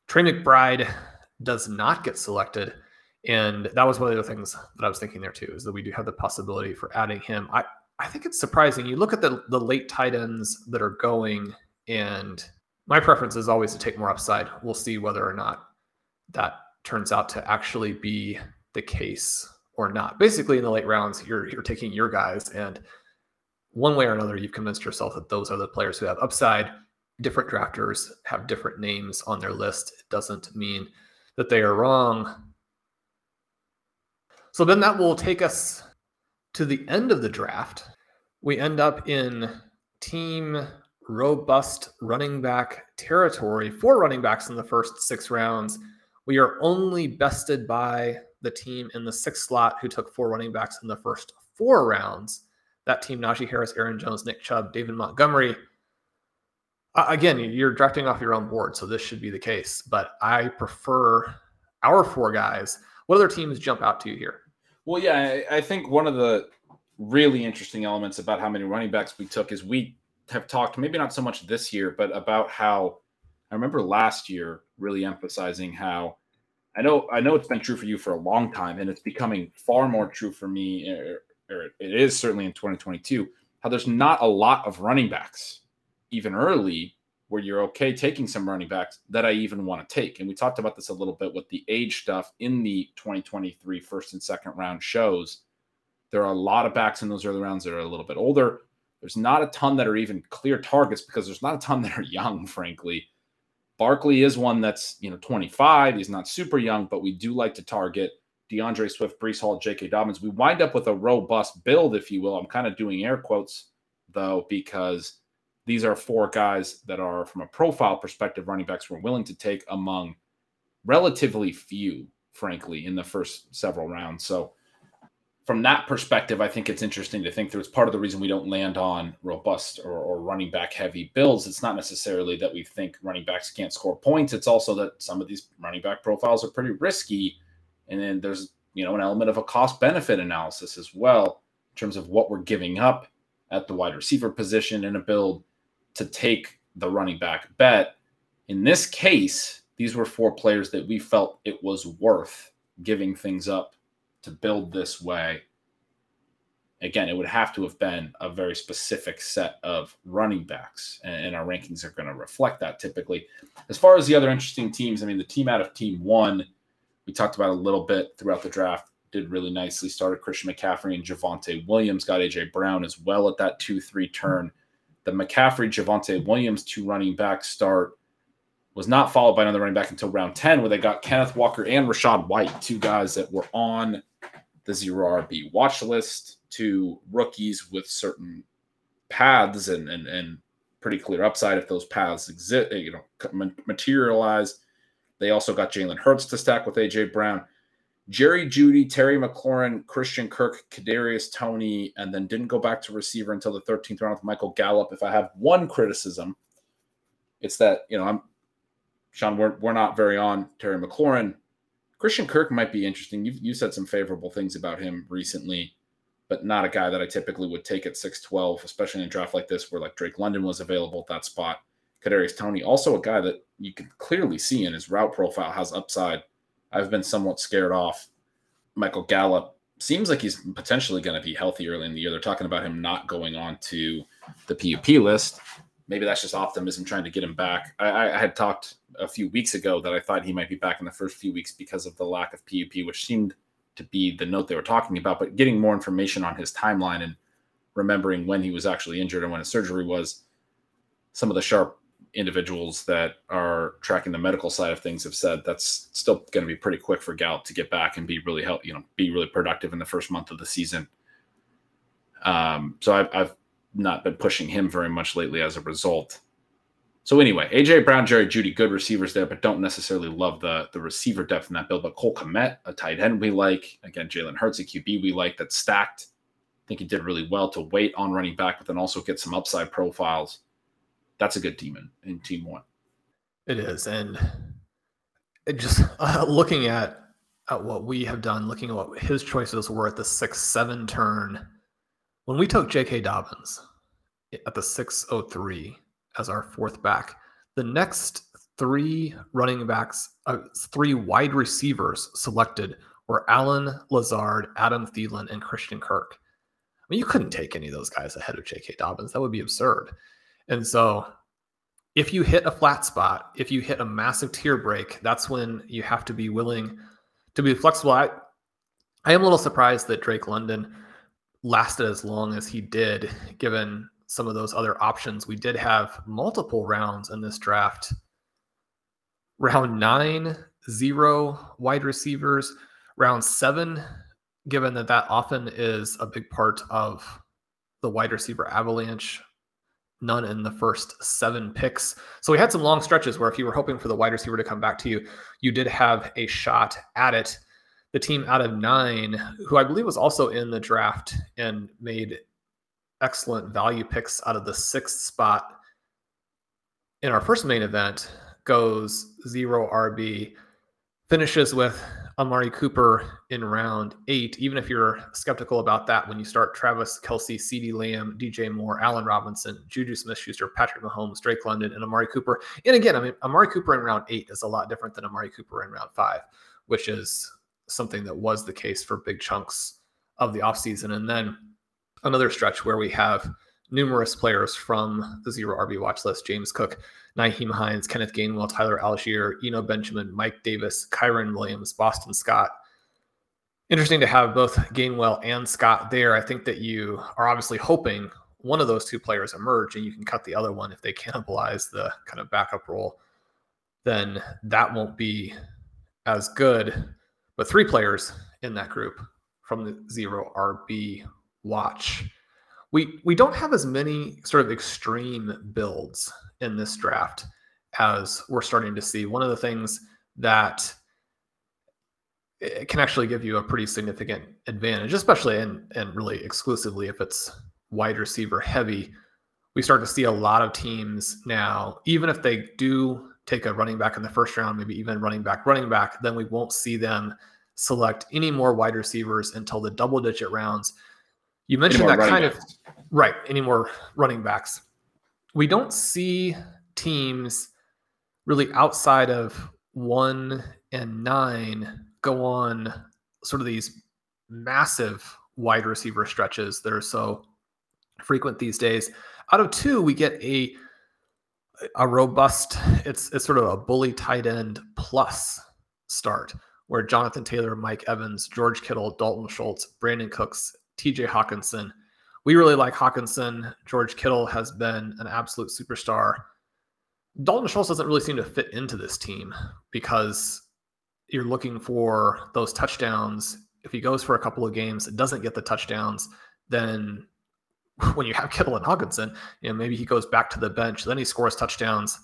Trey McBride does not get selected. And that was one of the things that I was thinking there too, is that we do have the possibility for adding him. I, I think it's surprising. You look at the the late tight ends that are going, and my preference is always to take more upside. We'll see whether or not that turns out to actually be the case or not. Basically, in the late rounds, you're you're taking your guys, and one way or another, you've convinced yourself that those are the players who have upside. Different drafters have different names on their list. It doesn't mean that they are wrong. So then that will take us to the end of the draft, we end up in team robust running back territory. Four running backs in the first six rounds. We are only bested by the team in the sixth slot who took four running backs in the first four rounds. That team, Najee Harris, Aaron Jones, Nick Chubb, David Montgomery. Again, you're drafting off your own board, so this should be the case. But I prefer our four guys. What other teams jump out to you here? Well, yeah, I, I think one of the really interesting elements about how many running backs we took is we have talked, maybe not so much this year, but about how I remember last year really emphasizing how I know I know it's been true for you for a long time, and it's becoming far more true for me, or, or it is certainly in 2022. How there's not a lot of running backs, even early, where you're okay taking some running backs that I even want to take. And we talked about this a little bit with the age stuff in the 2023 first and second round shows. There are a lot of backs in those early rounds that are a little bit older. There's not a ton that are even clear targets because there's not a ton that are young, frankly. Barkley is one that's, you know, 25. He's not super young, but we do like to target D'Andre Swift, Breece Hall, J.K. Dobbins. We wind up with a robust build, if you will. I'm kind of doing air quotes, though, because these are four guys that are, from a profile perspective, running backs we're willing to take among relatively few, frankly, in the first several rounds. So, from that perspective, I think it's interesting to think through. It's part of the reason we don't land on robust or, or, running back heavy builds. It's not necessarily that we think running backs can't score points. It's also that some of these running back profiles are pretty risky. And then there's, you know, an element of a cost benefit analysis as well in terms of what we're giving up at the wide receiver position in a build to take the running back bet. In this case, these were four players that we felt it was worth giving things up to build this way. Again, it would have to have been a very specific set of running backs, and our rankings are going to reflect that typically. As far as the other interesting teams, I mean, the team out of team one, we talked about a little bit throughout the draft, did really nicely. Started Christian McCaffrey and Javonte Williams, got AJ Brown as well at that 2 3 turn. The McCaffrey, Javonte Williams two running back start was not followed by another running back until round 10, where they got Kenneth Walker and Rachaad White, two guys that were on the zero RB watch list, two rookies with certain paths and, and, and pretty clear upside if those paths exist, you know, materialize. They also got Jalen Hurts to stack with AJ Brown. Jerry Jeudy, Terry McLaurin, Christian Kirk, Kadarius Toney, and then didn't go back to receiver until the 13th round with Michael Gallup. If I have one criticism, it's that you know I'm Shawn. We're we're not very on Terry McLaurin. Christian Kirk might be interesting. You've you said some favorable things about him recently, but not a guy that I typically would take at 6'12, especially in a draft like this where like Drake London was available at that spot. Kadarius Toney, also a guy that you can clearly see in his route profile has upside I've been somewhat scared off. Michael Gallup seems like he's potentially going to be healthy early in the year. They're talking about him not going on to the PUP list. Maybe that's just optimism trying to get him back. I, I, had talked a few weeks ago that I thought he might be back in the first few weeks because of the lack of PUP, which seemed to be the note they were talking about. But getting more information on his timeline and remembering when he was actually injured and when his surgery was, some of the sharp individuals that are tracking the medical side of things have said that's still going to be pretty quick for Gallup to get back and be really help, you know, be really productive in the first month of the season. Um, so I've, I've not been pushing him very much lately as a result. So anyway, AJ Brown, Jerry Jeudy, good receivers there, but don't necessarily love the the receiver depth in that build. But Cole Kmet, a tight end we like. Again, Jalen Hurts, a QB we like that's stacked. I think he did really well to wait on running back, but then also get some upside profiles that's a good team in, in team one. It is. And it just uh, looking at, at what we have done, looking at what his choices were at the six, seven turn, when we took J.K. Dobbins at the 603 as our fourth back, the next three running backs, uh, three wide receivers selected were Allen Lazard, Adam Thielen, and Christian Kirk. I mean, you couldn't take any of those guys ahead of J.K. Dobbins. That would be absurd. And so if you hit a flat spot, if you hit a massive tier break, that's when you have to be willing to be flexible. I, I am a little surprised that Drake London lasted as long as he did, given some of those other options. We did have multiple rounds in this draft. Round nine, zero wide receivers. Round seven, given that that often is a big part of the wide receiver avalanche none in the first seven picks. So we had some long stretches where if you were hoping for the wide receiver to come back to you, you did have a shot at it. The team out of nine, who I believe was also in the draft and made excellent value picks out of the sixth spot in our first main event, goes zero RB, finishes with Amari Cooper in round eight, even if you're skeptical about that when you start Travis Kelce, CeeDee Lamb, DJ Moore, Allen Robinson, Juju Smith Schuster, Patrick Mahomes, Drake London, and Amari Cooper. And again, I mean, Amari Cooper in round eight is a lot different than Amari Cooper in round five, which is something that was the case for big chunks of the offseason. And then another stretch where we have numerous players from the zero RB watch list James Cook, Nyheim Hines, Kenneth Gainwell, Tyler Allgeier, Eno Benjamin, Mike Davis, Kyren Williams, Boston Scott. Interesting to have both Gainwell and Scott there. I think that you are obviously hoping one of those two players emerge and you can cut the other one if they cannibalize the kind of backup role, then that won't be as good. But three players in that group from the zero RB watch. We we don't have as many sort of extreme builds in this draft as we're starting to see. One of the things that it can actually give you a pretty significant advantage, especially and and really exclusively if it's wide receiver heavy. We start to see a lot of teams now, even if they do take a running back in the first round, maybe even running back, running back, then we won't see them select any more wide receivers until the double digit rounds. You mentioned that kind backs. of right, any more running backs. We don't see teams really outside of one and nine go on sort of these massive wide receiver stretches that are so frequent these days. Out of two, we get a a robust, it's it's sort of a bully tight end plus start where Jonathan Taylor, Mike Evans, George Kittle, Dalton Schultz, Brandin Cooks, TJ Hockenson. We really like Hockenson. George Kittle has been an absolute superstar. Dalton Schultz doesn't really seem to fit into this team because you're looking for those touchdowns. If he goes for a couple of games, and doesn't get the touchdowns, then when you have Kittle and Hockenson, you know, maybe he goes back to the bench, then he scores touchdowns.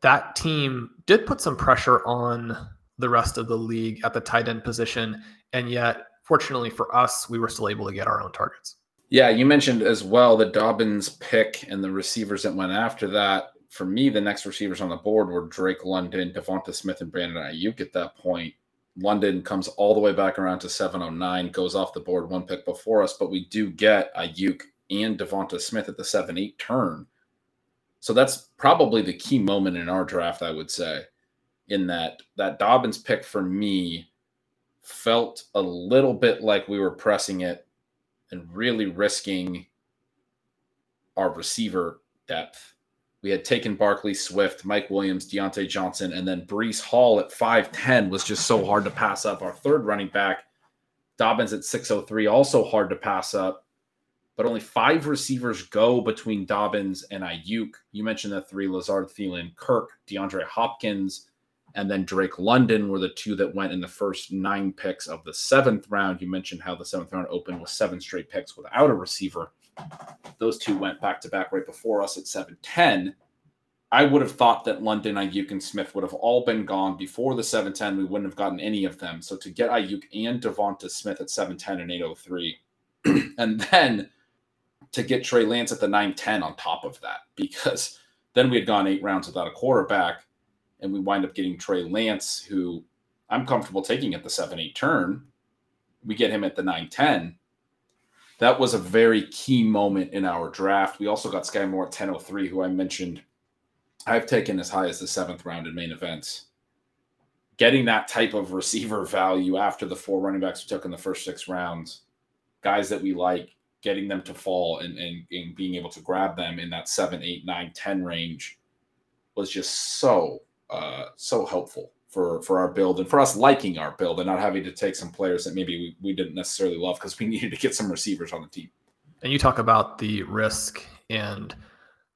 That team did put some pressure on the rest of the league at the tight end position. And yet, fortunately for us, we were still able to get our own targets. Yeah, you mentioned as well the Dobbins pick and the receivers that went after that. For me, the next receivers on the board were Drake London, Devonta Smith, and Brandon Aiyuk at that point. London comes all the way back around to 709, goes off the board one pick before us, but we do get Aiyuk and Devonta Smith at the 7 8 turn. So that's probably the key moment in our draft, I would say in that that Dobbins pick for me felt a little bit like we were pressing it and really risking our receiver depth. We had taken Barkley Swift, Mike Williams, Diontae Johnson, and then Breece Hall at 5'10 was just so hard to pass up. Our third running back, Dobbins at 6'03, also hard to pass up. But only five receivers go between Dobbins and Aiyuk. You mentioned the three Lazard, Thielen, Kirk, DeAndre Hopkins, and then Drake London were the two that went in the first nine picks of the seventh round. You mentioned how the seventh round opened with seven straight picks without a receiver. Those two went back to back right before us at 7 10. I would have thought that London, Aiyuk, and Smith would have all been gone before the 710. We wouldn't have gotten any of them. So to get Aiyuk and Devonta Smith at 710 and 803, and then to get Trey Lance at the 910 on top of that, because then we had gone eight rounds without a quarterback and we wind up getting Trey Lance, who I'm comfortable taking at the 7 8 turn. We get him at the 9 10. That was a very key moment in our draft. We also got Skyy Moore at 1003, who I mentioned I've taken as high as the seventh round in main events. Getting that type of receiver value after the four running backs we took in the first six rounds, guys that we like, getting them to fall and, and, and being able to grab them in that 7, 8, 9, 10 range was just so uh, so helpful for for our build and for us liking our build and not having to take some players that maybe we, we didn't necessarily love because we needed to get some receivers on the team. And you talk about the risk and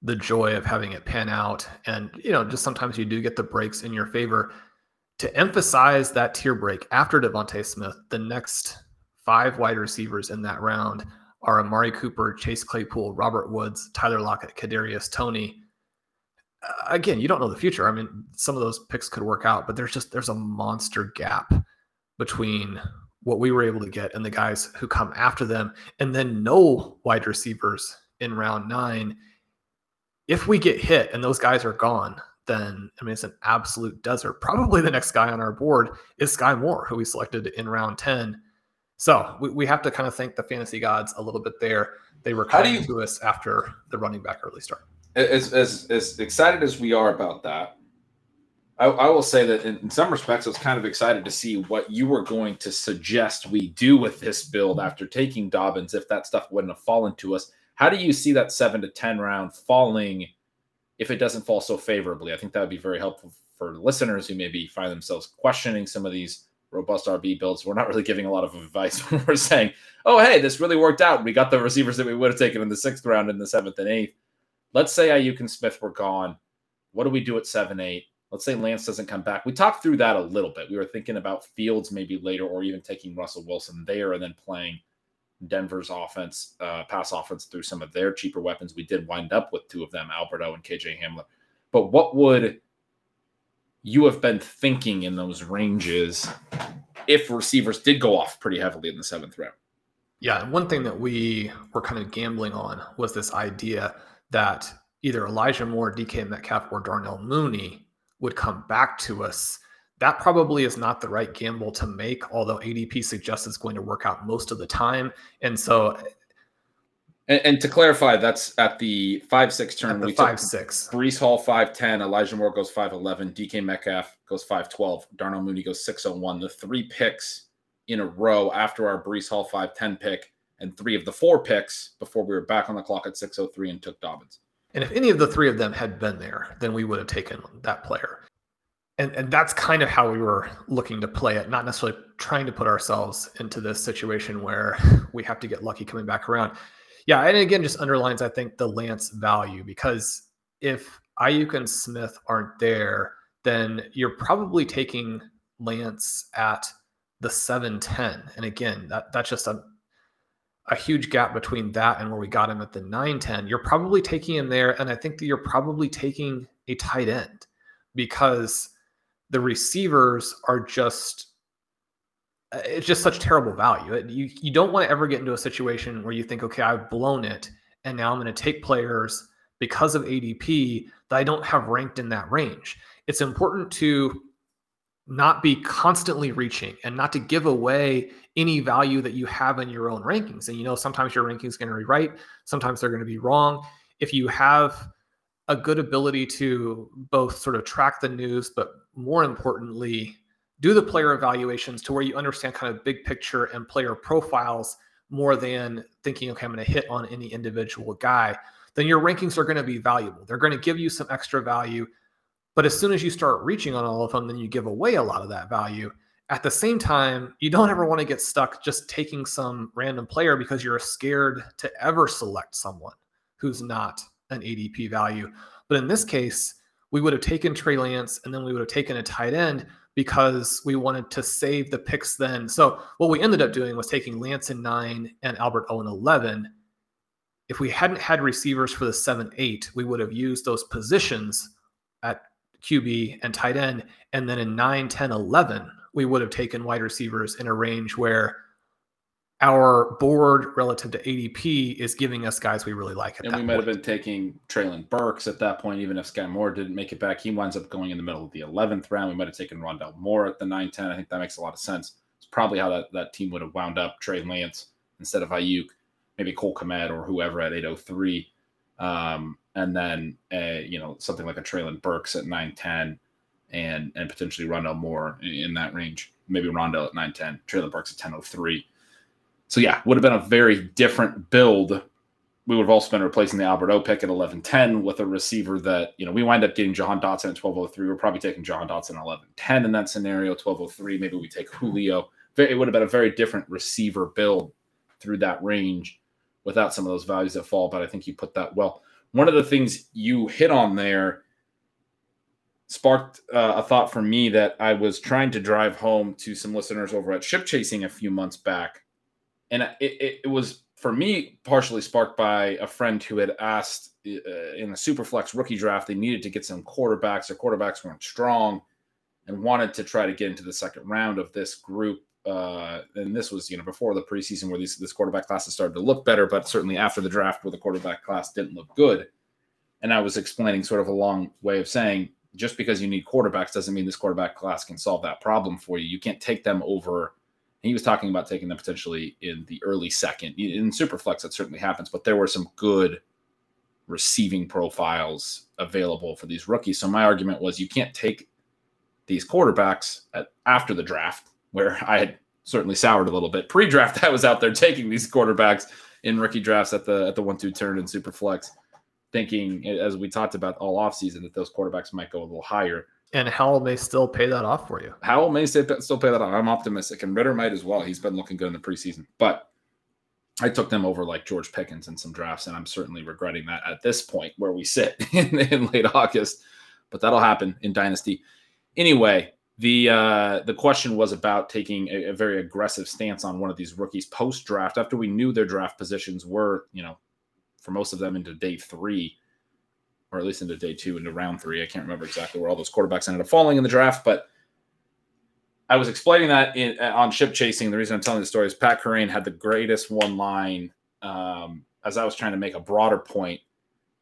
the joy of having it pan out. And, you know, just sometimes you do get the breaks in your favor. To emphasize that tier break after Devonta Smith, the next five wide receivers in that round are Amari Cooper, Chase Claypool, Robert Woods, Tyler Lockett, Kadarius Toney, again, you don't know the future. I mean, some of those picks could work out, but there's just there's a monster gap between what we were able to get and the guys who come after them, and then no wide receivers in round nine. If we get hit and those guys are gone, then I mean it's an absolute desert. Probably the next guy on our board is Skyy Moore, who we selected in round 10. So we, we have to kind of thank the fantasy gods a little bit there. They were coming to us after the running back early start as as as excited as we are about that, I, I will say that in, in, some respects, I was kind of excited to see what you were going to suggest we do with this build after taking Dobbins, if that stuff wouldn't have fallen to us. How do you see that seven to 10 round falling if it doesn't fall so favorably? I think that would be very helpful for listeners who maybe find themselves questioning some of these robust RB builds. We're not really giving a lot of advice when we're saying, oh, hey, this really worked out. We got the receivers that we would have taken in the sixth round, in the seventh and eighth. Let's say Aiyuk and Smith were gone. What do we do at seven, eight? Let's say Lance doesn't come back. We talked through that a little bit. We were thinking about Fields maybe later, or even taking Russell Wilson there and then playing Denver's offense, uh, pass offense through some of their cheaper weapons. We did wind up with two of them, Alberto and KJ Hamler. But what would you have been thinking in those ranges if receivers did go off pretty heavily in the seventh round? Yeah, one thing that we were kind of gambling on was this idea that either Elijah Moore, DK Metcalf, or Darnell Mooney would come back to us. That probably is not the right gamble to make, although ADP suggests it's going to work out most of the time. And so and, and, to clarify, that's at the five six turn. we five six. Breece Hall five ten. Elijah Moore goes five eleven. DK Metcalf goes five twelve. Darnell Mooney goes six oh one. The three picks in a row after our Breece Hall five ten pick, and three of the four picks before we were back on the clock at six oh three and took Dobbins. And if any of the three of them had been there, then we would have taken that player. And, and that's kind of how we were looking to play it, not necessarily trying to put ourselves into this situation where we have to get lucky coming back around. Yeah, and again, just underlines I think the Lance value because if Aiyuk and Smith aren't there, then you're probably taking Lance at the 710. And again, that that's just a a huge gap between that and where we got him at the 910. You're probably taking him there, and I think that you're probably taking a tight end because the receivers are just uh, it's just such terrible value. You you don't want to ever get into a situation where you think, okay, I've blown it, and now I'm going to take players because of ADP that I don't have ranked in that range. It's important to not be constantly reaching and not to give away any value that you have in your own rankings. And you know, sometimes your rankings going to be right, sometimes they're going to be wrong. If you have a good ability to both sort of track the news, but more importantly, do the player evaluations to where you understand kind of big picture and player profiles more than thinking, okay, I'm going to hit on any individual guy, then your rankings are going to be valuable. They're going to give you some extra value. But as soon as you start reaching on all of them, then you give away a lot of that value. At the same time, you don't ever want to get stuck just taking some random player because you're scared to ever select someone who's not an ADP value. But in this case, we would have taken Trey Lance and then we would have taken a tight end because we wanted to save the picks then. So what we ended up doing was taking Lance in nine and Albert Owen 11. If we hadn't had receivers for the seven, eight, we would have used those positions at QB and tight end. And then in 9, 10, 11, we would have taken wide receivers in a range where our board relative to ADP is giving us guys we really like. and we might point. have been taking Treylon Burks at that point, even if Skyy Moore didn't make it back. He winds up going in the middle of the 11th round. We might have taken Rondale Moore at the 9 10. I think that makes a lot of sense. It's probably how that, that team would have wound up. Trey Lance instead of Aiyuk, maybe Cole Kmet or whoever at 803. Um, and then, uh, you know, something like a Treylon Burks at nine ten, and, and potentially Rondale Moore in, that range. Maybe Rondale at 9 10, Treylon Burks at 1003 so yeah, would have been a very different build. We would have also been replacing the Alberto pick at 11-10 with a receiver that, you know, we wind up getting Jahan Dotson at 1203. We're probably taking Jahan Dotson at 11-10 in that scenario, 1203. Maybe we take Julio. It would have been a very different receiver build through that range without some of those values that fall. But I think you put that well. One of the things you hit on there sparked uh, a thought for me that I was trying to drive home to some listeners over at Ship Chasing a few months back. And it, it, it, was for me partially sparked by a friend who had asked uh, in the superflex rookie draft they needed to get some quarterbacks. Their quarterbacks weren't strong and wanted to try to get into the second round of this group uh, and this was you know before the preseason where these this quarterback classes started to look better but certainly after the draft where the quarterback class didn't look good and i was explaining sort of a long way of saying just because you need quarterbacks doesn't mean this quarterback class can solve that problem for you you can't take them over he was talking about taking them potentially in the early second. In Superflex, that certainly happens, but there were some good receiving profiles available for these rookies. So my argument was you can't take these quarterbacks at, after the draft, where I had certainly soured a little bit. Pre-draft, I was out there taking these quarterbacks. in rookie drafts at the at the one two turn in Superflex, thinking as we talked about all offseason that those quarterbacks might go a little higher. And Howell may still pay that off for you. Howell may still pay that off. I'm optimistic, and Ridder might as well. He's been looking good in the preseason, but I took them over like George Pickens in some drafts, and I'm certainly regretting that at this point where we sit in, in late August. But that'll happen in Dynasty. Anyway, the uh, the question was about taking a, a, very aggressive stance on one of these rookies post draft after we knew their draft positions were, you know, for most of them into day three, or at least into day two, into round three. I can't remember exactly where all those quarterbacks ended up falling in the draft, but I was explaining that in, on ship chasing. The reason I'm telling the story is Pat Kerrane had the greatest one line um, as I was trying to make a broader point.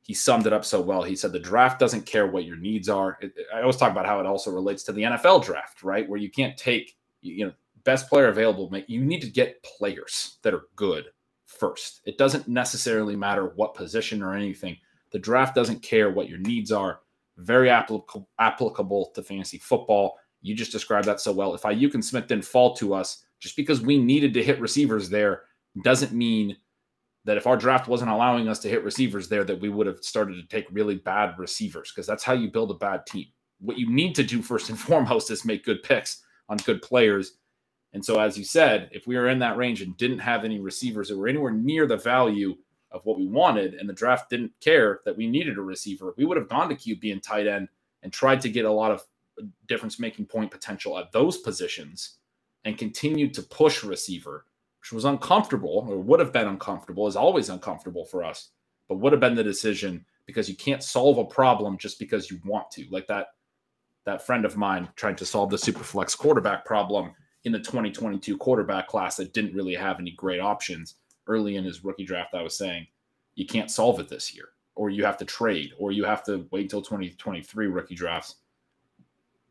He summed it up so well. He said the draft doesn't care what your needs are. It, I always talk about how it also relates to the NFL draft, right? Where you can't take you know best player available. You need to get players that are good first. It doesn't necessarily matter what position or anything. The draft doesn't care what your needs are. Very applicable applicable to fantasy football you just described that so well. If Aiyuk and Smith didn't fall to us just because we needed to hit receivers there, doesn't mean that if our draft wasn't allowing us to hit receivers there, that we would have started to take really bad receivers because that's how you build a bad team. What you need to do first and foremost is make good picks on good players. And so, as you said, if we were in that range and didn't have any receivers that were anywhere near the value of what we wanted, and the draft didn't care that we needed a receiver, we would have gone to QB and tight end and tried to get a lot of difference making point potential at those positions and continued to push receiver, which was uncomfortable or would have been uncomfortable, is always uncomfortable for us, but would have been the decision because you can't solve a problem just because you want to. Like that that friend of mine trying to solve the superflex quarterback problem in the 2022 quarterback class that didn't really have any great options early in his rookie draft. I was saying you can't solve it this year, or you have to trade, or you have to wait till 2023 rookie drafts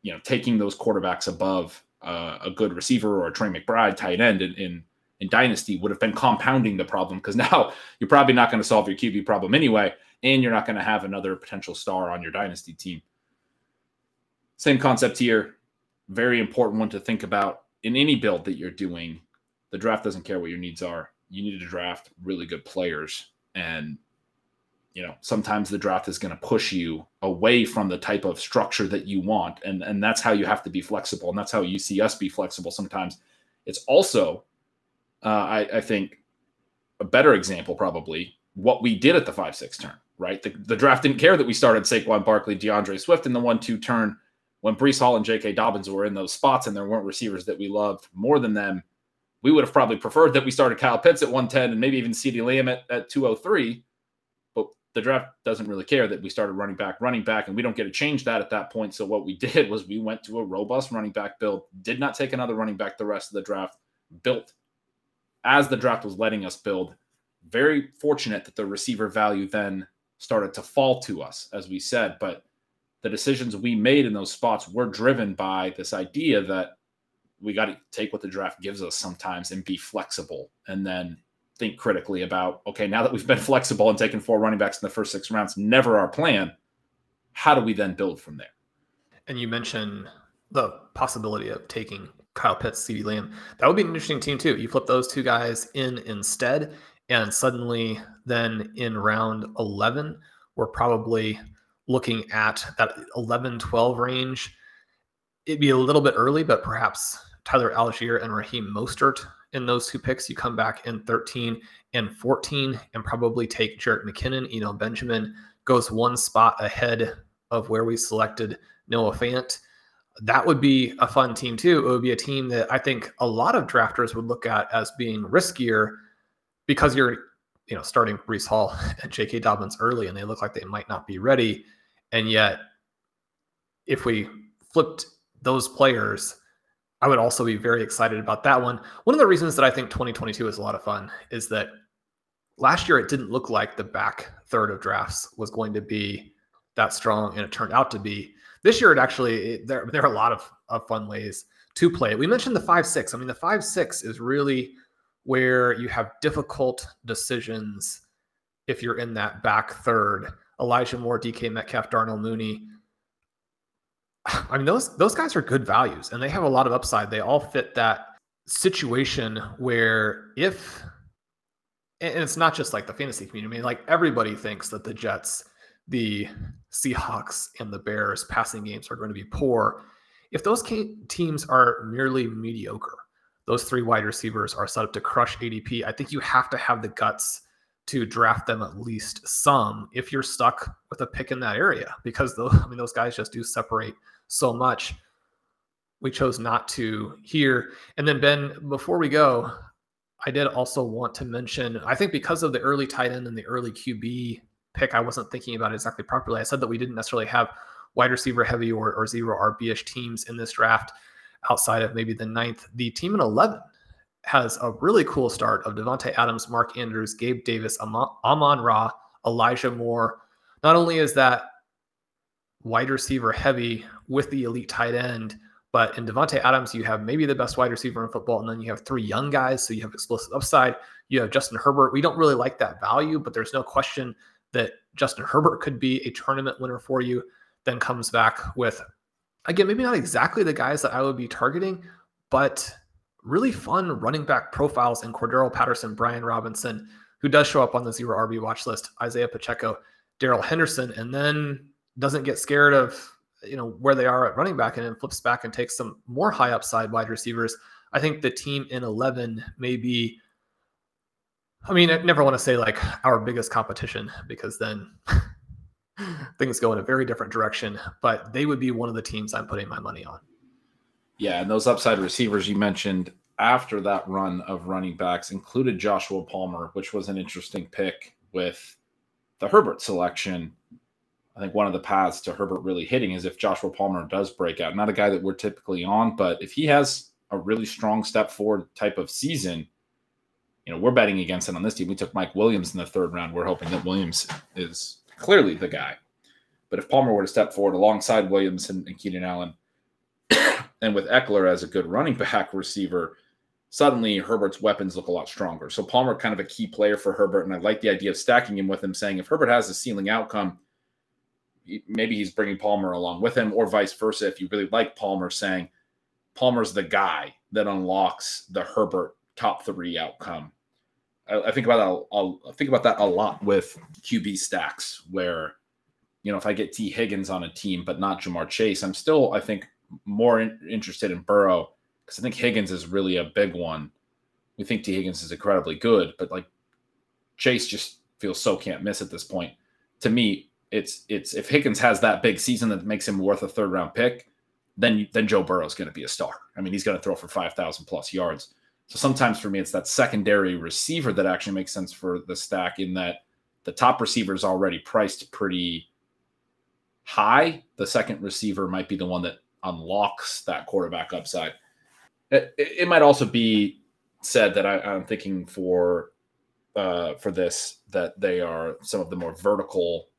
you know, taking those quarterbacks above uh, a good receiver or a Trey McBride tight end in, in, in Dynasty would have been compounding the problem because now you're probably not going to solve your QB problem anyway, and you're not going to have another potential star on your Dynasty team. Same concept here. Very important one to think about in any build that you're doing. The draft doesn't care what your needs are. You need to draft really good players. And you know sometimes the draft is going to push you away from the type of structure that you want and and that's how you have to be flexible and that's how you see us be flexible sometimes it's also uh, I, I think a better example probably what we did at the five six turn right the, the draft didn't care that we started Saquon Barkley D'Andre Swift in the one two turn when Breece Hall and J.K. Dobbins were in those spots and there weren't receivers that we loved more than them we would have probably preferred that we started Kyle Pitts at 110 and maybe even CeeDee Lamb at, at 203 the draft doesn't really care that we started running back, running back, and we don't get to change that at that point. So what we did was we went to a robust running back build, did not take another running back the rest of the draft, built as the draft was letting us build. Very fortunate that the receiver value then started to fall to us, as we said, but the decisions we made in those spots were driven by this idea that we got to take what the draft gives us sometimes and be flexible and then think critically about okay, now that we've been flexible and taken four running backs in the first six rounds, never our plan. How do we then build from there? And you mentioned the possibility of taking Kyle Pitts, CeeDee Lamb. That would be an interesting team too. You flip those two guys in instead, and suddenly then in round 11, we're probably looking at that 11 12 range. It'd be a little bit early, but perhaps Tyler Allgeier and Raheem Mostert in those two picks. You come back in 13 and 14 and probably take Jerick McKinnon. You know, Benjamin goes one spot ahead of where we selected Noah Fant. That would be a fun team too. It would be a team that I think a lot of drafters would look at as being riskier because you're, you know, starting Breece Hall and J.K. Dobbins early, and they look like they might not be ready. And yet, if we flipped those players I would also be very excited about that one. One of the reasons that I think 2022 is a lot of fun is that last year it didn't look like the back third of drafts was going to be that strong, and it turned out to be. This year, it actually it, there there are a lot of, of fun ways to play it. We mentioned the five six. I mean, the five six is really where you have difficult decisions if you're in that back third. Elijah Moore, DK Metcalf, Darnell Mooney, I mean, those those guys are good values and they have a lot of upside. They all fit that situation where if and it's not just like the fantasy community. I mean, like everybody thinks that the Jets, the Seahawks, and the Bears passing games are going to be poor. If those teams are merely mediocre, those three wide receivers are set up to crush ADP. I think you have to have the guts to draft them at least some if you're stuck with a pick in that area because those, I mean those guys just do separate so much. We chose not to here. And then Ben, before we go, I did also want to mention, I think because of the early tight end and the early QB pick, I wasn't thinking about it exactly properly. I said that we didn't necessarily have wide receiver heavy or, or zero RB-ish teams in this draft outside of maybe the ninth. The team in 11 has a really cool start of Davante Adams, Mark Andrews, Gabe Davis, Amon Ra, Elijah Moore. Not only is that wide receiver heavy with the elite tight end, but in Davante Adams, you have maybe the best wide receiver in football, and then you have three young guys, so you have explosive upside. You have Justin Herbert. We don't really like that value, but there's no question that Justin Herbert could be a tournament winner for you. Then comes back with, again, maybe not exactly the guys that I would be targeting, but really fun running back profiles in Cordarrelle Patterson, Brian Robinson, who does show up on the zero RB watch list, Isaiah Pacheco, Darrell Henderson, and then doesn't get scared of you know where they are at running back and then flips back and takes some more high upside wide receivers. I think the team in 11 may be I mean, I never want to say like our biggest competition because then things go in a very different direction, but they would be one of the teams I'm putting my money on. Yeah, and those upside receivers you mentioned after that run of running backs included Joshua Palmer, which was an interesting pick with the Herbert selection. I think one of the paths to Herbert really hitting is if Joshua Palmer does break out. Not a guy that we're typically on, but if he has a really strong step forward type of season, you know, we're betting against it on this team. We took Mike Williams in the third round. We're hoping that Williams is clearly the guy. But if Palmer were to step forward alongside Williams and, and Keenan Allen, and with Ekeler as a good running back receiver, suddenly Herbert's weapons look a lot stronger. So Palmer kind of a key player for Herbert, and I like the idea of stacking him with him, saying if Herbert has a ceiling outcome, maybe he's bringing Palmer along with him, or vice versa. If you really like Palmer, saying Palmer's the guy that unlocks the Herbert top three outcome. I, I think about that. I'll think about that a lot with QB stacks, where you know if I get Tee Higgins on a team but not Ja'Marr Chase, I'm still I think more in, interested in Burrow because I think Higgins is really a big one. We think Tee Higgins is incredibly good, but like Chase just feels so can't miss at this point. To me, it's it's if Higgins has that big season that makes him worth a third round pick, then then Joe Burrow is going to be a star. I mean, he's going to throw for five thousand plus yards. So sometimes for me, it's that secondary receiver that actually makes sense for the stack in that the top receiver is already priced pretty high. The second receiver might be the one that unlocks that quarterback upside. It, it might also be said that I, am thinking for uh, for this that they are some of the more vertical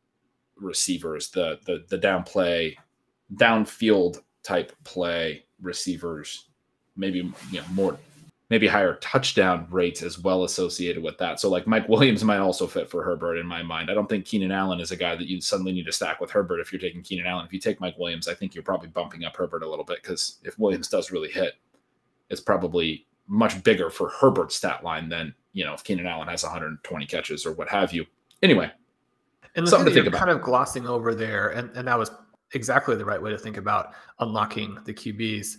receivers, the the the down play, downfield type play receivers, maybe you know more maybe higher touchdown rates as well associated with that. So like Mike Williams might also fit for Herbert in my mind. I don't think Keenan Allen is a guy that you suddenly need to stack with Herbert if you're taking Keenan Allen. If you take Mike Williams, I think you're probably bumping up Herbert a little bit because if Williams does really hit, it's probably much bigger for Herbert's stat line than, you know, if Keenan Allen has 120 catches or what have you. Anyway, and something thing that you're kind of glossing over there, and, and that was exactly the right way to think about unlocking the QBs.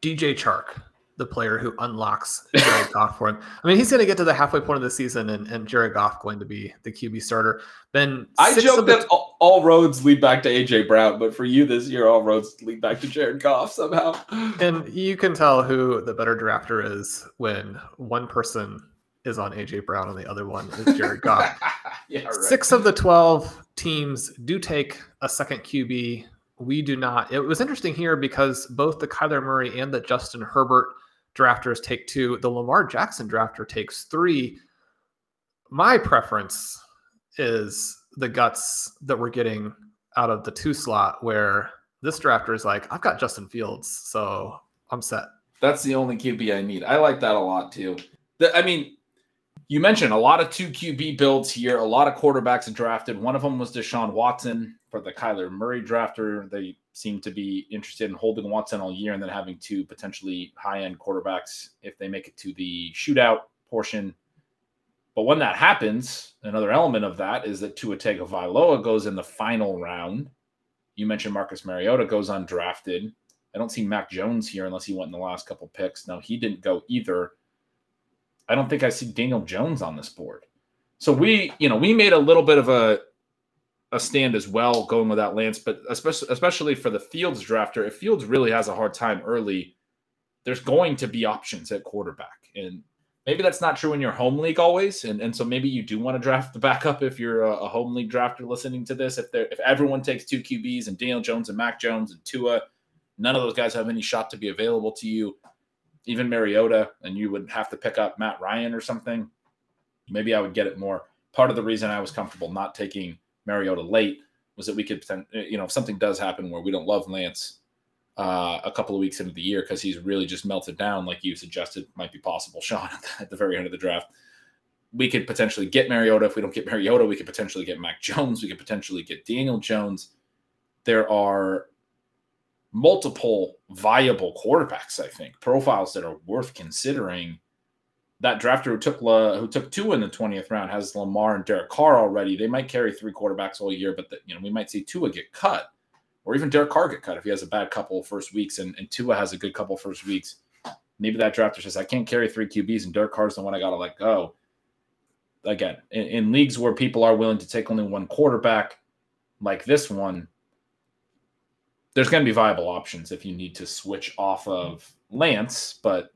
DJ Chark, the player who unlocks Jared Goff for him. I mean, he's going to get to the halfway point of the season, and, and Jared Goff going to be the QB starter. Then I joke that all, all roads lead back to AJ Brown, but for you this year, all roads lead back to Jared Goff somehow. And you can tell who the better drafter is when one person is on AJ Brown and the other one is Jared Goff. yeah, right. Six of the twelve teams do take a second QB. We do not. It was interesting here because both the Kyler Murray and the Justin Herbert drafters take two. The Lamar Jackson drafter takes three. My preference is the guts that we're getting out of the two slot where this drafter is like, I've got Justin Fields, so I'm set. That's the only QB I need. I like that a lot too. The, I mean, you mentioned a lot of two QB builds here, a lot of quarterbacks drafted. One of them was Deshaun Watson for the Kyler Murray drafter. They seem to be interested in holding Watson all year and then having two potentially high end quarterbacks if they make it to the shootout portion. But when that happens, another element of that is that Tua Tagovailoa goes in the final round. You mentioned Marcus Mariota goes undrafted. I don't see Mac Jones here unless he went in the last couple picks. No, he didn't go either. I don't think I see Daniel Jones on this board. So we, you know, we made a little bit of a a stand as well going without Lance, but especially especially for the Fields drafter, if Fields really has a hard time early, there's going to be options at quarterback. And maybe that's not true in your home league always. And, and so maybe you do want to draft the backup if you're a, a home league drafter listening to this. If they if everyone takes two QBs and Daniel Jones and Mac Jones and Tua, none of those guys have any shot to be available to you. Even Mariota, and you would have to pick up Matt Ryan or something. Maybe I would get it more. Part of the reason I was comfortable not taking Mariota late was that we could, you know, if something does happen where we don't love Lance uh, a couple of weeks into the year because he's really just melted down, like you suggested might be possible, Shawn, at the very end of the draft. We could potentially get Mariota. If we don't get Mariota, we could potentially get Mac Jones. We could potentially get Daniel Jones. There are multiple viable quarterbacks, I think, profiles that are worth considering that drafter who took La, who took two in the 20th round has Lamar and Derek Carr already. They might carry three quarterbacks all year, but the, you know we might see Tua get cut, or even Derek Carr get cut if he has a bad couple first weeks and, and Tua has a good couple first weeks. Maybe that drafter says I can't carry three QBs and Derek Carr's the one I got to let go. Again, in, in leagues where people are willing to take only one quarterback, like this one, there's going to be viable options if you need to switch off of Lance, but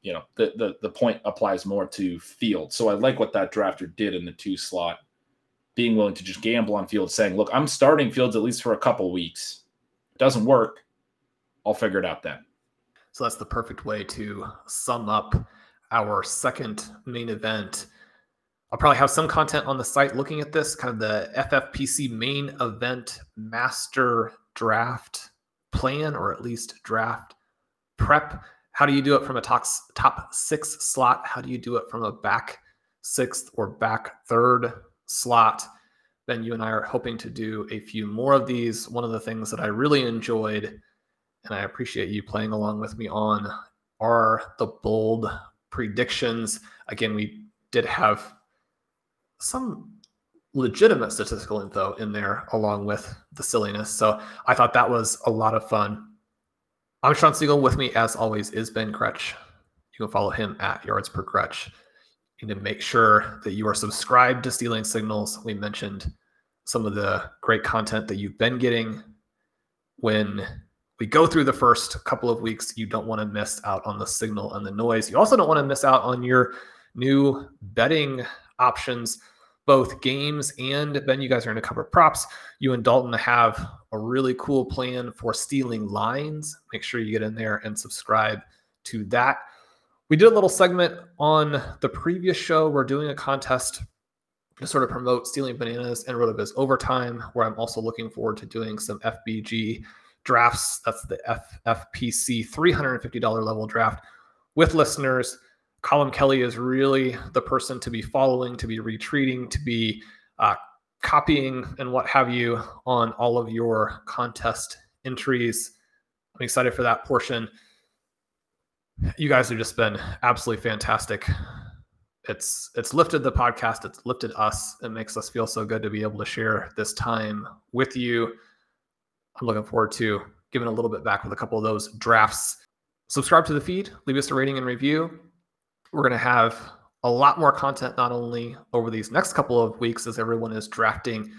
you know the, the the point applies more to Field. So I like what that drafter did in the two slot, being willing to just gamble on Field, saying, "Look, I'm starting Fields at least for a couple weeks. It doesn't work, I'll figure it out then." So that's the perfect way to sum up our second main event. I'll probably have some content on the site looking at this, kind of the FFPC main event master draft plan, or at least draft prep. How do you do it from a top, top six slot? How do you do it from a back sixth or back third slot? Then you and I are hoping to do a few more of these. One of the things that I really enjoyed, and I appreciate you playing along with me on, are the bold predictions. Again, we did have some legitimate statistical info in there along with the silliness. So I thought that was a lot of fun. I'm Shawn Siegele. With me, as always, is Ben Gretch. You can follow him at yards per Gretch. You need to make sure that you are subscribed to Stealing Signals. We mentioned some of the great content that you've been getting. When we go through the first couple of weeks, you don't want to miss out on the signal and the noise. You also don't want to miss out on your new betting options both games and then you guys are going to cover props. You and Dalton have a really cool plan for stealing lines. Make sure you get in there and subscribe to that. We did a little segment on the previous show. We're doing a contest to sort of promote stealing bananas and RotoViz overtime, where I'm also looking forward to doing some FBG drafts. That's the FFPC $350 level draft with listeners. Colin Kelly is really the person to be following, to be retreating, to be uh, copying, and what have you on all of your contest entries. I'm excited for that portion. You guys have just been absolutely fantastic. It's it's lifted the podcast. It's lifted us. It makes us feel so good to be able to share this time with you. I'm looking forward to giving a little bit back with a couple of those drafts. Subscribe to the feed, leave us a rating and review we're going to have a lot more content not only over these next couple of weeks as everyone is drafting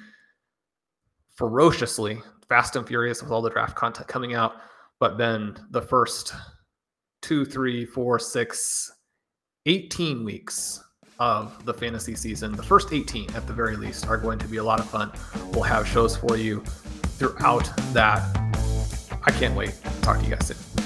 ferociously, fast and furious with all the draft content coming out, but then the first two, three, four, six, 18 weeks of the fantasy season, the first 18 at the very least, are going to be a lot of fun. We'll have shows for you throughout that. I can't wait. Talk to you guys soon.